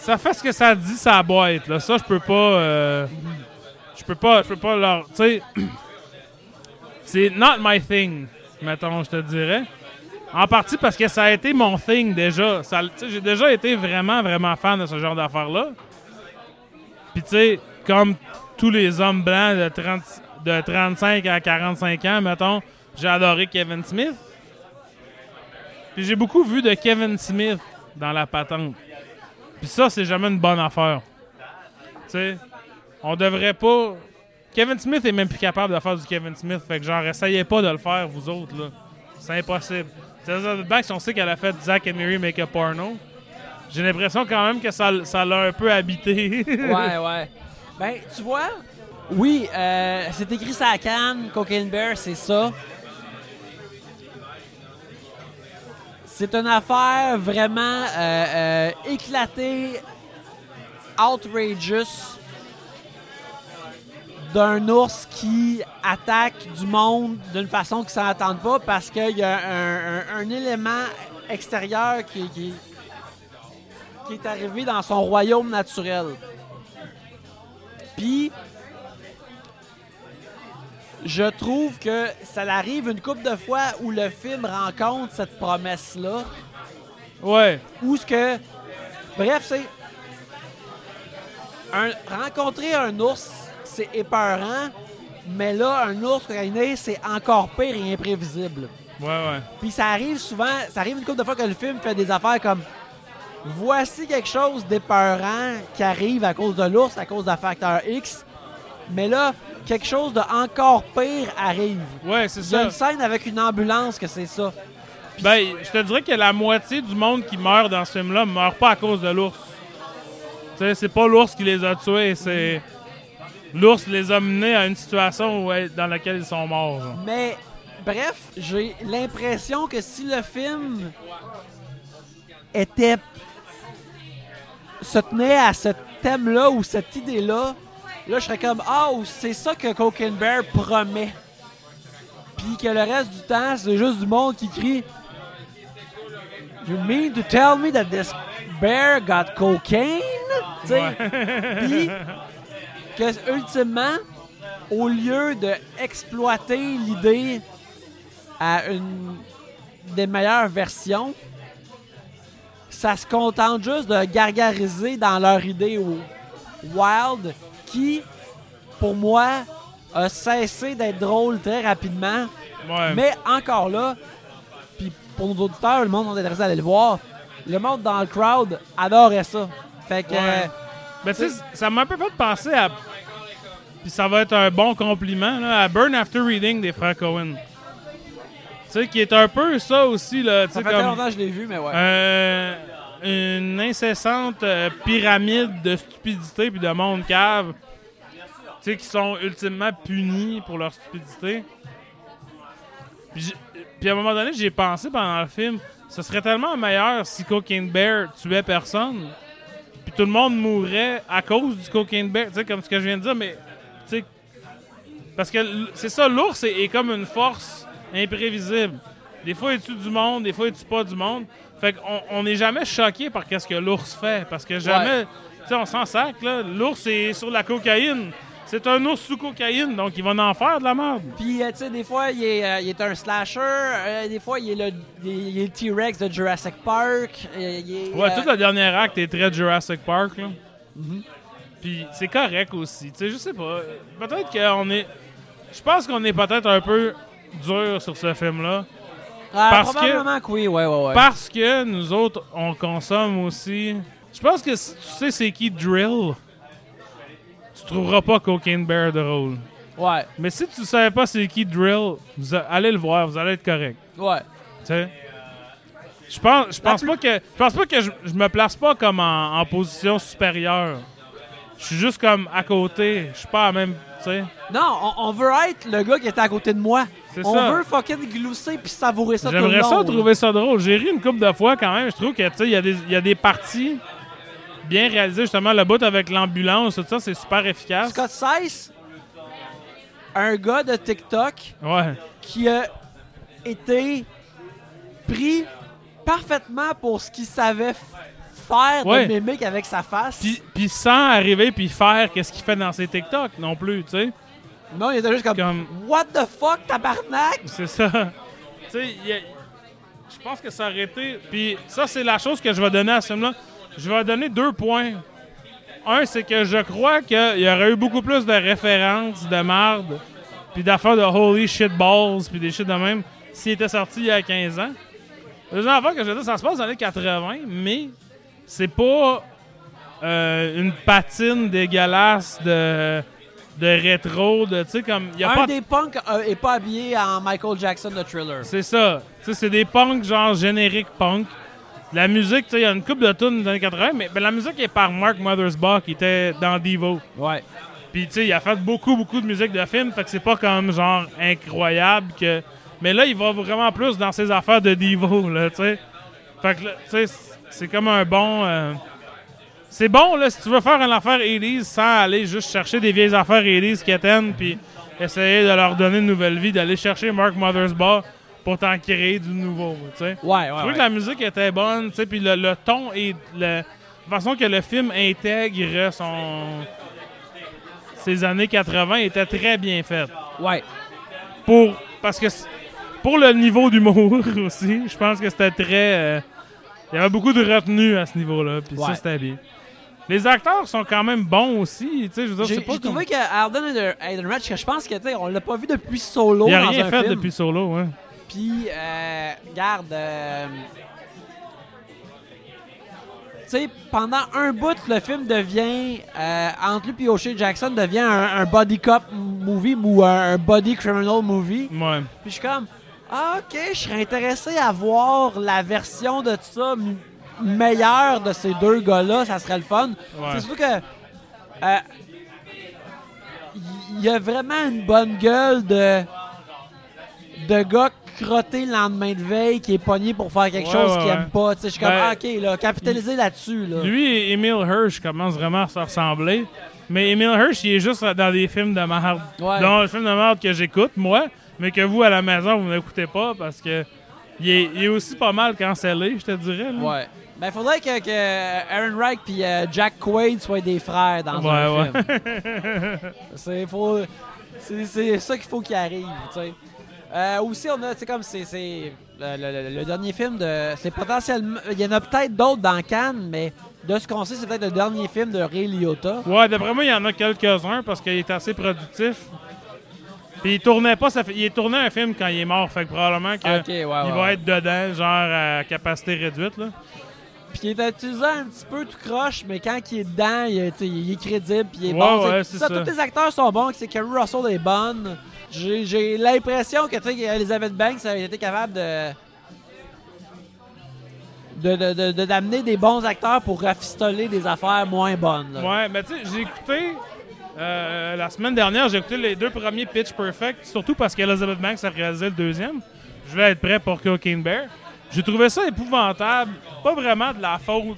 ça fait ce que ça dit, ça boîte, là. Ça, je peux pas. euh, je peux pas, je peux pas leur. Tu sais, c'est not my thing, mettons, je te dirais. En partie parce que ça a été mon thing déjà. Ça- J'ai déjà été vraiment, vraiment fan de ce genre d'affaires-là. Puis, tu sais, comme tous les hommes blancs de, 30 de 35 à 45 ans, mettons, j'ai adoré Kevin Smith. Puis j'ai beaucoup vu de Kevin Smith dans la patente. Puis ça, c'est jamais une bonne affaire. Tu sais, on devrait pas. Kevin Smith est même plus capable de faire du Kevin Smith. Fait que genre, essayez pas de le faire, vous autres, là. C'est impossible. C'est Banks, on sait qu'elle a fait Zack and Mary Make a Porno. J'ai l'impression quand même que ça ça l'a un peu habité. Ouais, ouais. Ben, tu vois, oui, euh, c'est écrit ça à Cannes, Cocaine Bear, c'est ça. C'est une affaire vraiment euh, euh, éclatée, outrageous, d'un ours qui attaque du monde d'une façon qu'ils ne s'entendent pas parce qu'il y a un, élément extérieur qui, qui- qui est arrivé dans son royaume naturel. Puis, je trouve que ça arrive une couple de fois où le film rencontre cette promesse-là. ouais. Où ce que. Bref, c'est. un- rencontrer un ours, c'est épeurant. Mais là, un ours cocaïné, c'est encore pire et imprévisible. Ouais, ouais. Puis ça arrive souvent, ça arrive une couple de fois que le film fait des affaires comme voici quelque chose d'épeurant qui arrive à cause de l'ours, à cause d'un facteur X. Mais là, quelque chose de encore pire arrive. Ouais, c'est Il y a ça. une scène avec une ambulance que c'est ça. Ben, je te dirais que la moitié du monde qui meurt dans ce film-là meurt pas à cause de l'ours. Tu sais, c'est pas l'ours qui les a tués, c'est. L'ours les a menés à une situation où- dans laquelle ils sont morts. genre. Mais bref, j'ai l'impression que si le film était se tenait à ce thème-là ou cette idée-là, là je serais comme ah c'est ça que Cocaine Bear promet. Puis que le reste du temps, c'est juste du monde qui crie You mean to tell me that this bear got cocaine? Puis que ultimement, au lieu de exploiter l'idée à une des meilleures versions, ça se contente juste de gargariser dans leur idée au Wild, qui, pour moi, a cessé d'être drôle très rapidement. Ouais. Mais encore là, puis pour nos auditeurs, le monde est intéressé à aller le voir, le monde dans le crowd adorait ça. Fait que... Ouais. euh, Ben, tu sais, ça m'a un peu fait penser à. Puis ça va être un bon compliment, là, à Burn After Reading des frères Cohen. Tu sais, qui est un peu ça aussi, là. Ça fait comme. longtemps que je l'ai vu, mais ouais. Euh, une incessante euh, pyramide de stupidité puis de monde cave. Tu sais, qui sont ultimement punis pour leur stupidité. Puis, à un moment donné, j'ai pensé pendant le film, ce serait tellement meilleur si Cocaine Bear tuait personne. Puis tout le monde mourrait à cause du Cocaine Bear. Tu sais, comme ce que je viens de dire, mais. Tu sais. Parce que c'est ça, l'ours est, est comme une force imprévisible. Des fois, il tue du monde, des fois, il tue pas du monde. Fait qu'on on n'est jamais choqué par qu'est-ce que l'ours fait. Parce que jamais. Tu sais, on s'en sac, là. L'ours est sur la cocaïne. C'est un ours sous cocaïne, donc il va en faire de la merde. Puis, euh, tu sais, des fois, il est, euh, il est un slasher. euh, des fois, il est le, T-Rex de Jurassic Park. il est, Ouais, tout le dernier acte est très Jurassic Park, là. Puis c'est correct aussi. Tu sais, je sais pas. Peut-être qu'on est. Je pense qu'on est peut-être un peu dur sur ce film-là. Ah, Parce que- probablement que oui, ouais, ouais, ouais. Parce que nous autres, on consomme aussi. Je pense que si tu sais c'est qui Drill, tu trouveras pas Cocaine Bear drôle. Ouais, Mais si tu savais pas c'est qui Drill, vous allez le voir, vous allez être correct. ouais. Tu sais? Je pense, je pense plus- pas que je pense pas que je, je me place pas comme en, en position supérieure. Je suis juste comme à côté. Je suis pas à même, tu sais? Non, on, on veut être le gars qui était à côté de moi. On ça. veut fucking glousser puis savourer ça tout le long. J'aimerais ça trouver ça drôle. J'ai ri une couple de fois quand même. Je trouve que tu sais, il y, a des- y a des parties bien réalisées. Justement, le bout avec l'ambulance, tout ça, c'est super efficace. Scott Sice, un gars de TikTok Ouais. qui a été pris parfaitement pour ce qu'il savait faire Ouais. de mimique avec sa face. Puis, puis sans arriver puis faire qu'est-ce qu'il fait dans ses TikTok non plus, tu sais. Non, il était juste comme, Comme What the fuck, tabarnak? c'est ça. tu sais, je pense que ça aurait été. Puis ça, c'est la chose que je vais donner à ce film-là. Je vais donner deux points. Un, c'est que je crois qu'il y aurait eu beaucoup plus de références de marde, puis d'affaires de holy shit balls, puis des shit de même, s'il était sorti il y a 15 ans. Deuxième affaire que je veux dire, ça se passe dans les années 80, mais c'est pas euh, une patine dégueulasse de, de rétro, de, tu sais, comme... Y a Un pas des punks euh, est pas habillé en Michael Jackson de Thriller. c'est ça. Tu sais, c'est des punks genre générique punk. La musique, tu sais, il y a une coupe de tunes des années 80, mais ben, la musique est par Mark Mothersbaugh qui était dans Devo. Ouais. Puis tu sais, il a fait beaucoup, beaucoup de musique de film, fait que c'est pas comme genre incroyable que. Mais là, il va vraiment plus dans ses affaires de Devo, là, tu sais. Fait que tu sais, c'est comme un bon. euh, C'est bon, là, si tu veux faire une affaire 80s sans aller juste chercher des vieilles affaires 80s qui atteignent, puis essayer de leur donner une nouvelle vie, d'aller chercher Mark Mothersbaugh pour t'en créer du nouveau, tu sais. Ouais, Je ouais. trouvais ouais. que la musique était bonne, tu sais, puis le, le ton et la façon que le film intègre son ses années 80 était très bien faite. Ouais. Pour parce que pour le niveau d'humour aussi, je pense que c'était très euh, il y avait beaucoup de retenue à ce niveau-là, puis ça c'était bien. Les acteurs sont quand même bons aussi, tu sais, je veux dire, J'ai c'est pas j'ai comme... trouvé que Arden Ehrenreich, que je pense que on l'a pas vu depuis solo il a dans rien un fait film. depuis Solo, hein. Puis, euh, regarde, euh, tu sais, pendant un bout, le film devient, euh, entre lui et O'Shea Jackson, devient un, un body cop movie ou un, un body criminal movie. Ouais. Puis je suis comme, ah, ok, je serais intéressé à voir la version de ça m- meilleure de ces deux gars-là, ça serait le fun. Ouais. C'est surtout que. euh, Il y a vraiment une bonne gueule de. de gars crottés le lendemain de veille qui est pogné pour faire quelque Ouais, chose ouais, qu'il aime pas. Tu sais, je suis comme, Ben, ah, ok, là, capitaliser là-dessus, là. Lui et Emile Hirsch commencent vraiment à se ressembler. Mais Emile Hirsch, il est juste dans des films de merde. Ouais. Dans le film de merde que j'écoute, moi, mais que vous, à la maison, vous n'écoutez pas parce que il est, il est aussi pas mal cancellé, je te dirais. là. Ouais. Ben, faudrait que, que Aaron Wright puis euh, Jack Quaid soient des frères dans Ouais, un ouais. film. c'est faut, c'est, c'est ça qu'il faut qu'il arrive, tu sais. Euh, aussi, on a, tu sais, comme c'est, c'est le, le- le- le dernier film de, c'est potentiellement, il y en a peut-être d'autres dans Cannes, mais de ce qu'on sait, c'est peut-être le dernier film de Ray Liotta. Ouais, d'après moi, il y en a quelques-uns parce qu'il est assez productif. Puis il tournait pas, ça fait, il est tourné un film quand il est mort, fait que probablement qu'il Ok, ouais, ouais, va ouais. être dedans, genre à capacité réduite. Là. Puis il est utilisé un petit peu tout croche, mais quand il est dedans, il, est- il crédible, puis il est Ouais, bon. ouais, C'est- c'est ça. Tous les acteurs sont bons, que c'est Kerry Russell est bonne. J'ai l'impression que tu sais, Elizabeth Banks a été capable de de- de- de- de- d'amener des bons acteurs pour rafistoler des affaires moins bonnes. là. Ouais, mais tu sais, j'ai écouté. euh, la semaine dernière, j'ai écouté les deux premiers Pitch Perfect, surtout parce qu'Elizabeth Banks a réalisé le deuxième. Je vais être prêt pour Cocaine Bear. J'ai trouvé ça épouvantable. Pas vraiment de la faute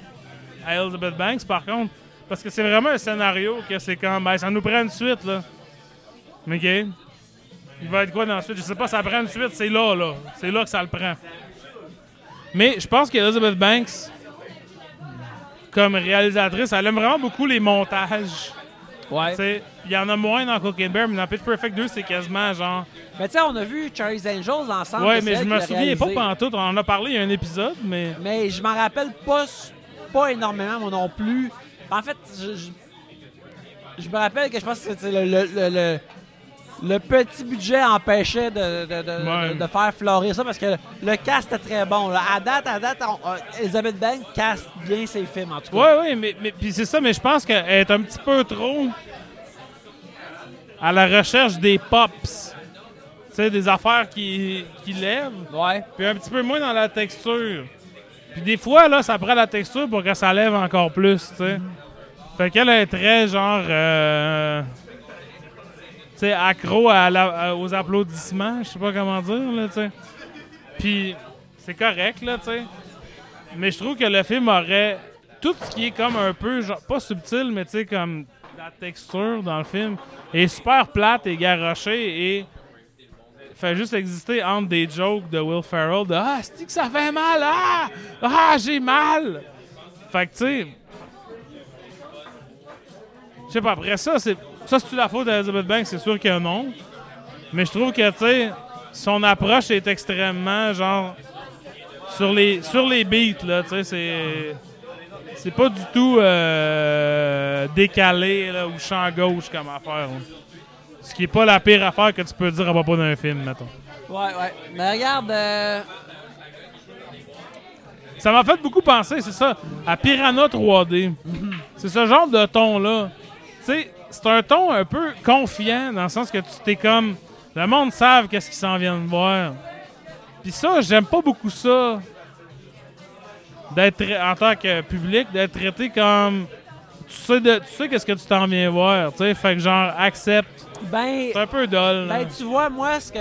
à Elizabeth Banks, par contre, parce que c'est vraiment un scénario que c'est comme. Ben, ça nous prend une suite, là. OK? Il va être quoi dans la suite? Je sais pas, ça prend une suite, c'est là, là. C'est là que ça le prend. Mais je pense qu'Elizabeth Banks, comme réalisatrice, elle aime vraiment beaucoup les montages. Ouais. Il y en a moins dans Cocaine Bear, mais dans Pitch Perfect 2, c'est quasiment genre. Mais tu sais, on a vu Charlie's Angels ensemble. Ouais, mais je me souviens pas pantoute. On en a parlé il y a un épisode, mais. Mais je m'en rappelle pas, pas énormément, moi non plus. En fait, je, je, je me rappelle que je pense que c'est le, le, le, le- le petit budget empêchait de, de- de- Ouais. de- de faire fleurir ça parce que le cast est très bon. là. À date, à date, on- euh, Elizabeth Banks caste bien ses films, en tout cas. Ouais, ouais, mais, mais puis c'est ça, mais je pense qu'elle est un petit peu trop à la recherche des pops. Tu sais, des affaires qui, qui lèvent, Ouais. puis un petit peu moins dans la texture. Puis des fois, là, ça prend la texture pour que ça lève encore plus, tu sais. Fait qu'elle est très, genre, euh, accro à- aux applaudissements, je sais pas comment dire, là, tu sais. Puis c'est correct, là, tu sais. Mais je trouve que le film aurait tout ce qui est comme un peu, genre, pas subtil, mais tu sais, comme la texture dans le film est super plate et garochée et fait juste exister entre des jokes de Will Ferrell de Ah, c'est que ça fait mal, ah, ah, j'ai mal. Fait que tu sais, je sais pas, après ça, c'est ça, c'est-tu la faute d'Elizabeth Banks? C'est sûr que non. Mais je trouve que, tu sais, son approche est extrêmement, genre, sur les, sur les beats, là, tu sais, c'est... C'est pas du tout euh, décalé, là, ou champ gauche comme affaire, là. Ce qui est pas la pire affaire que tu peux dire à propos d'un film, mettons. Ouais, ouais. Mais regarde, euh, Ça m'a fait beaucoup penser, c'est ça, à Piranha 3D. C'est ce genre de ton-là. Tu sais, c'est un ton un peu confiant, dans le sens que tu t'es comme. Le monde savent qu'est-ce qu'ils s'en viennent voir. Puis ça, j'aime pas beaucoup ça. D'être, en tant que public, d'être traité comme. Tu sais, de, tu sais qu'est-ce que tu t'en viens voir, tu sais. Fait que genre, accepte. ben, C'est un peu dole. là. ben, tu vois, moi, ce que.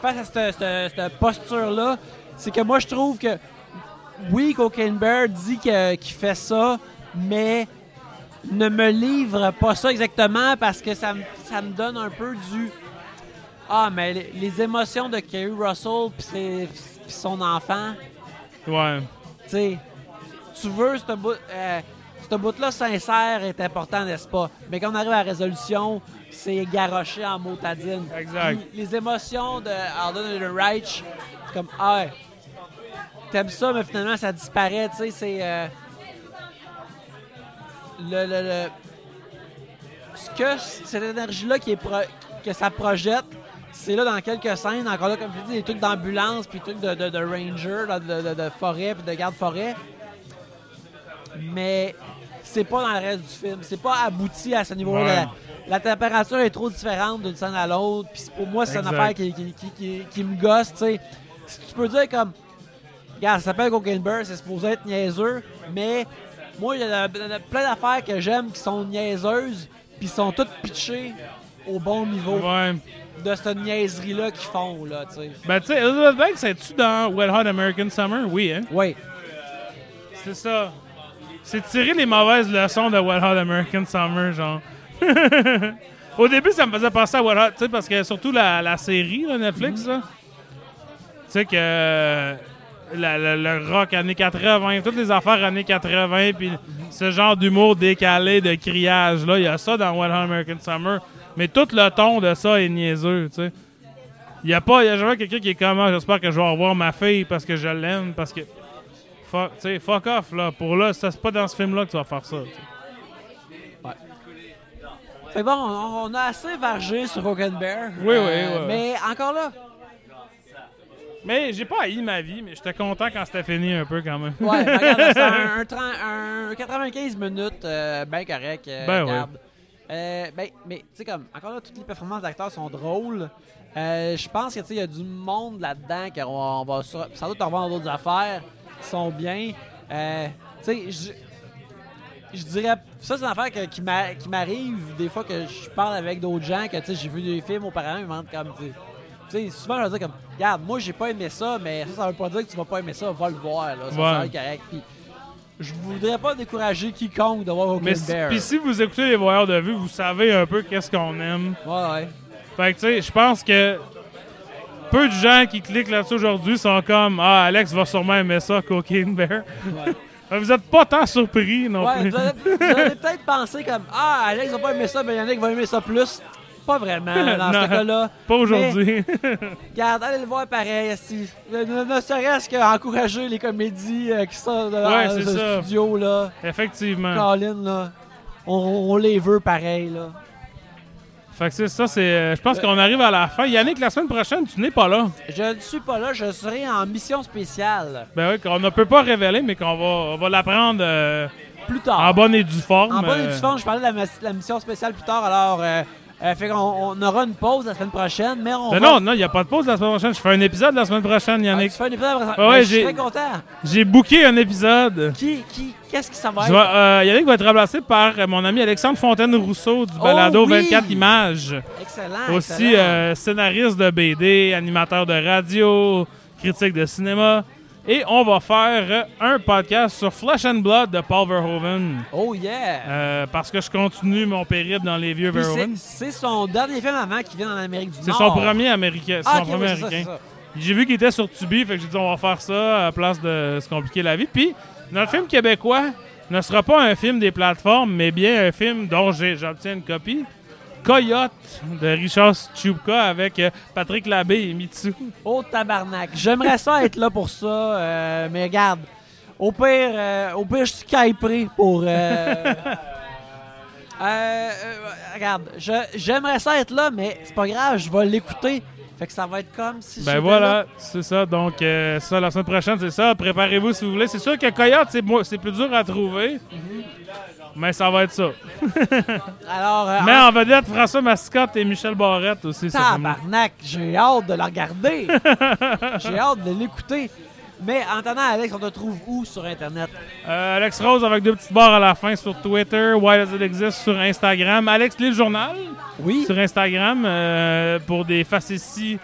Face à cette, cette- cette posture-là, c'est que moi, je trouve que. Oui, Cocaine Bear dit que- qu'il fait ça, mais ne me livre pas ça exactement parce que ça, me- ça me donne un peu du. Ah, mais les, les émotions de Kerry Russell puis son enfant, Ouais. tu sais, tu veux ce bout, euh, ce bout-là sincère est important, n'est-ce pas? Mais quand on arrive à la résolution, c'est garoché en motadine. Exact. Puis les émotions de Alden et de Reich, comme, ah, t'aimes ça, mais finalement, ça disparaît, tu sais, c'est... euh, le, le, le- Ce que cette énergie-là qui est pro- que ça projette, c'est là dans quelques scènes, encore là, comme je dis, des trucs d'ambulance, puis des trucs de, de, de ranger, de, de- forêt, puis de garde-forêt. Mais c'est pas dans le reste du film. C'est pas abouti à ce niveau-là. Ouais. La, la température est trop différente d'une scène à l'autre. Puis pour moi, c'est une affaire qui, qui, qui, me gosse. Si tu peux dire comme, regarde, ça s'appelle Cocaine Bear, c'est supposé être niaiseux, mais moi, il y a, il y a plein d'affaires que j'aime qui sont niaiseuses, puis sont toutes pitchées au bon niveau Ouais. de cette niaiserie-là qu'ils font, là, tu sais. Ben, tu sais, Elizabeth Banks, es-tu dans Wet Hot American Summer? Oui, hein? Oui. C'est ça. C'est tirer les mauvaises leçons de Wet Hot American Summer, genre. Au début, ça me faisait penser à Wet Hot, tu sais, parce que surtout la, la série, là, Netflix, là. Tu sais que la- la- le rock années 80, toutes les affaires années 80, puis ce genre d'humour décalé, de criage, là, il y a ça dans Hot American Summer. Mais tout le ton de ça est niaiseux, tu sais. Il n'y a pas, il y a jamais quelqu'un qui est comme, Ah, j'espère que je vais revoir ma fille parce que je l'aime, parce que. Fuck, tu sais, fuck off, là. Pour là, ça, c'est pas dans ce film-là que tu vas faire ça. tu sais. Fait que bon, on, a assez vargé sur Cocaine Bear. Oui, oui, oui. Mais encore là, Mais j'ai pas haï ma vie, mais j'étais content quand c'était fini un peu quand même. Ouais, regarde, c'est un, un 30 un 95 minutes, euh, ben correct. euh, Ben regarde. Euh, ben, mais tu sais, comme, encore là, toutes les performances d'acteurs sont drôles. Euh, Je pense que tu sais, il y a du monde là-dedans qu'on va, on va sur- sans doute revoir dans d'autres affaires qui sont bien. Euh, tu sais, je. Dirais, ça c'est une affaire que- qui m'a- qui m'arrive des fois que je parle avec d'autres gens, que tu sais, j'ai vu des films auparavant, ils me demandent comme, tu sais, tu sais, souvent je leur dis comme, regarde, moi j'ai pas aimé ça, mais ça, ça veut pas dire que tu vas pas aimer ça, va le voir, là, ça, Ouais. ça correct. Puis, je voudrais pas décourager quiconque de voir Mais si, Bear. puis si vous écoutez les voyeurs de vue, vous savez un peu qu'est-ce qu'on aime. Ouais, ouais. Fait que tu sais, je pense que peu de gens qui cliquent là-dessus aujourd'hui sont comme Ah, Alex va sûrement aimer ça, Cocaine Bear. Ouais. Vous êtes pas tant surpris non Ouais, plus. vous allez peut-être penser comme Ah, Alex va pas aimer ça, mais Yannick va aimer ça plus. Pas vraiment, dans Non. ce cas-là. Pas aujourd'hui. Regarde, allez le voir pareil. Si, ne, ne- serait-ce qu'encourager les comédies euh, qui sont dans Ouais, ce c'est ça. studio, là. Effectivement. Colin, là. On, on les veut pareil, là. Fait que c'est ça, c'est. euh, Je pense qu'on arrive à la fin. Yannick, la semaine prochaine, tu n'es pas là. Je ne suis pas là, je serai en mission spéciale Ben oui, qu'on ne peut pas révéler, mais qu'on va, on va l'apprendre euh, plus tard. en bonne et due forme. En bonne et euh, due forme, je parlais de la mission spéciale plus tard, alors euh, fait qu'on on aura une pause la semaine prochaine, mais on Ben va... non, non, il n'y a pas de pause la semaine prochaine. Je fais un épisode la semaine prochaine, Ah, Yannick. tu fais un épisode après ça. Ouais, Ben, je suis j'ai- très content. J'ai booké un épisode. Qui, qui, qu'est-ce que ça va être? euh, Yannick va être remplacé par mon ami Alexandre Fontaine-Rousseau du Oh balado oui! 24 images. Excellent, Aussi excellent. euh, scénariste de BD, animateur de radio, critique de cinéma. Et on va faire un podcast sur Flesh and Blood de Paul Verhoeven. Oh yeah! Euh, parce que je continue mon périple dans les vieux Puis Verhoeven. c'est, c'est son dernier film avant qui vient en Amérique du C'est Nord. son premier américain. c'est Ah, son ok, premier oui, c'est américain. c'est. J'ai vu qu'il était sur Tubi, fait que j'ai dit on va faire ça à la place de se compliquer la vie. Puis notre film québécois ne sera pas un film des plateformes, mais bien un film dont j'obtiens une copie. Coyote de Richard Stupka avec euh, Patrick Labbé et Mitsu. Oh tabarnak. J'aimerais ça être là pour ça, euh, mais regarde. Au pire, euh, au pire, je skyperai pour. euh, euh, regarde, je- j'aimerais ça être là, mais c'est pas grave, je vais l'écouter. Fait que ça va être comme si. Ben voilà, là. c'est ça. Donc, euh, ça, la semaine prochaine, c'est ça. Préparez-vous si vous voulez. C'est sûr que Coyote, c'est plus dur à trouver. Mais ça va être ça. Alors, euh, Mais en vedette, François Mascotte et Michel Barrette aussi. tabarnak, j'ai hâte de la regarder. j'ai hâte de l'écouter. Mais en attendant, Alex, on te trouve où sur Internet? Euh, Alex Rose avec deux petites barres à la fin sur Twitter. Why Does It Exist sur Instagram. Alex lit le journal Oui. sur Instagram euh, pour des facéties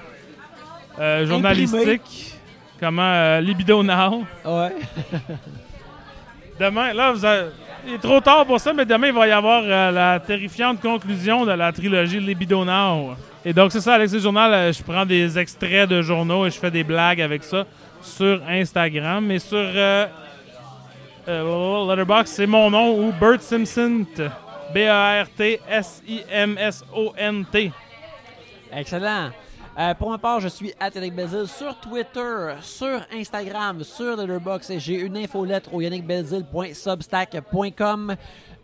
euh, journalistiques. Comment Libido Now. Ouais. Demain, là, vous avez- il est trop tard pour ça, mais demain, il va y avoir euh, la terrifiante conclusion de la trilogie Now. Et donc, c'est ça, Alex le journal. euh, je prends des extraits de journaux et je fais des blagues avec ça sur Instagram. Et sur euh, euh, Letterboxd, c'est mon nom ou Bert Simpson. B-A-R-T-S-I-M-S-O-N-T. Excellent. Euh, pour ma part, je suis Bézil sur Twitter, sur Instagram, sur Letterboxd et j'ai une infolettre au yannickbelzil.substack.com.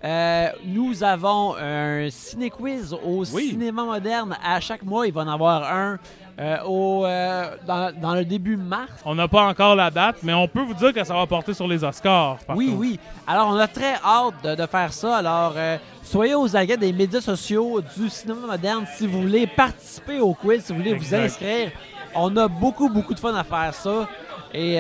Euh, nous avons un ciné-quiz au Oui. cinéma moderne. À chaque mois, il va en avoir un euh, au, euh, dans, dans le début mars. On n'a pas encore la date, mais on peut vous dire que ça va porter sur les Oscars. Oui, oui. Alors, on a très hâte de, de faire ça. Alors, euh, soyez aux aguets des médias sociaux du cinéma moderne si vous voulez participer au quiz, si vous voulez Exact. vous inscrire. On a beaucoup, beaucoup de fun à faire ça. Et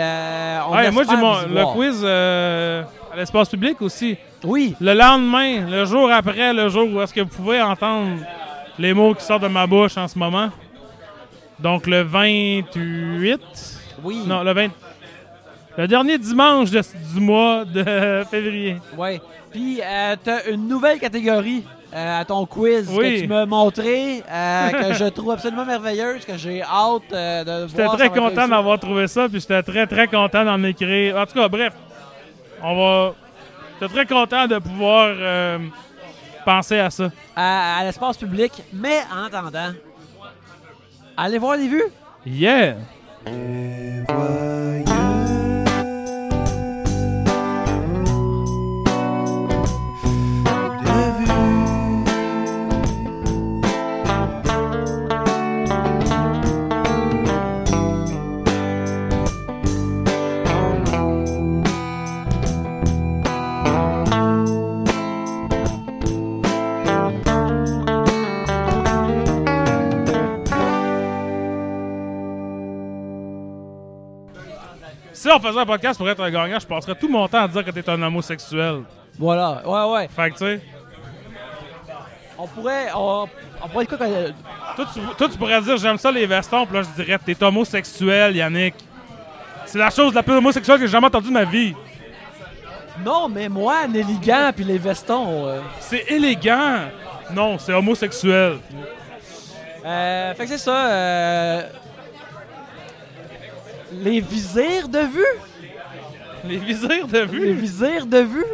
on Ouais, moi, j'ai mon, le quiz à l'espace public aussi. Oui, Le lendemain, le jour après, le jour où est-ce que vous pouvez entendre les mots qui sortent de ma bouche en ce moment. Donc le 28. oui. Non, le 20. Le dernier dimanche de- du mois de février. Ouais. Puis, euh, t'as une nouvelle catégorie euh, à ton quiz Oui. que tu m'as montré, euh, que je trouve absolument merveilleuse, que j'ai hâte euh, de J'étais voir. très ça va content d'avoir trouvé ça, puis j'étais très très content d'en écrire. En tout cas, bref, on va. J'étais très content de pouvoir penser à ça. à, à l'espace public. Mais en attendant, allez voir les vues? Yeah! Si on faisait un podcast pour être un gagnant, je passerais tout mon temps à dire que t'es un homosexuel. Voilà, ouais, ouais. Fait que tu sais, On pourrait, on, on pourrait quoi que- toi tu, toi, tu pourrais dire j'aime ça les vestons, puis là je dirais t'es homosexuel, Yannick. C'est la chose la plus homosexuelle que j'ai jamais entendue de ma vie. Non, mais moi, l'élégant puis les vestons. euh, C'est élégant. Non, c'est homosexuel. euh, fait que c'est ça. euh, Les visirs de vue. Les visirs de Les vue. visirs de vue.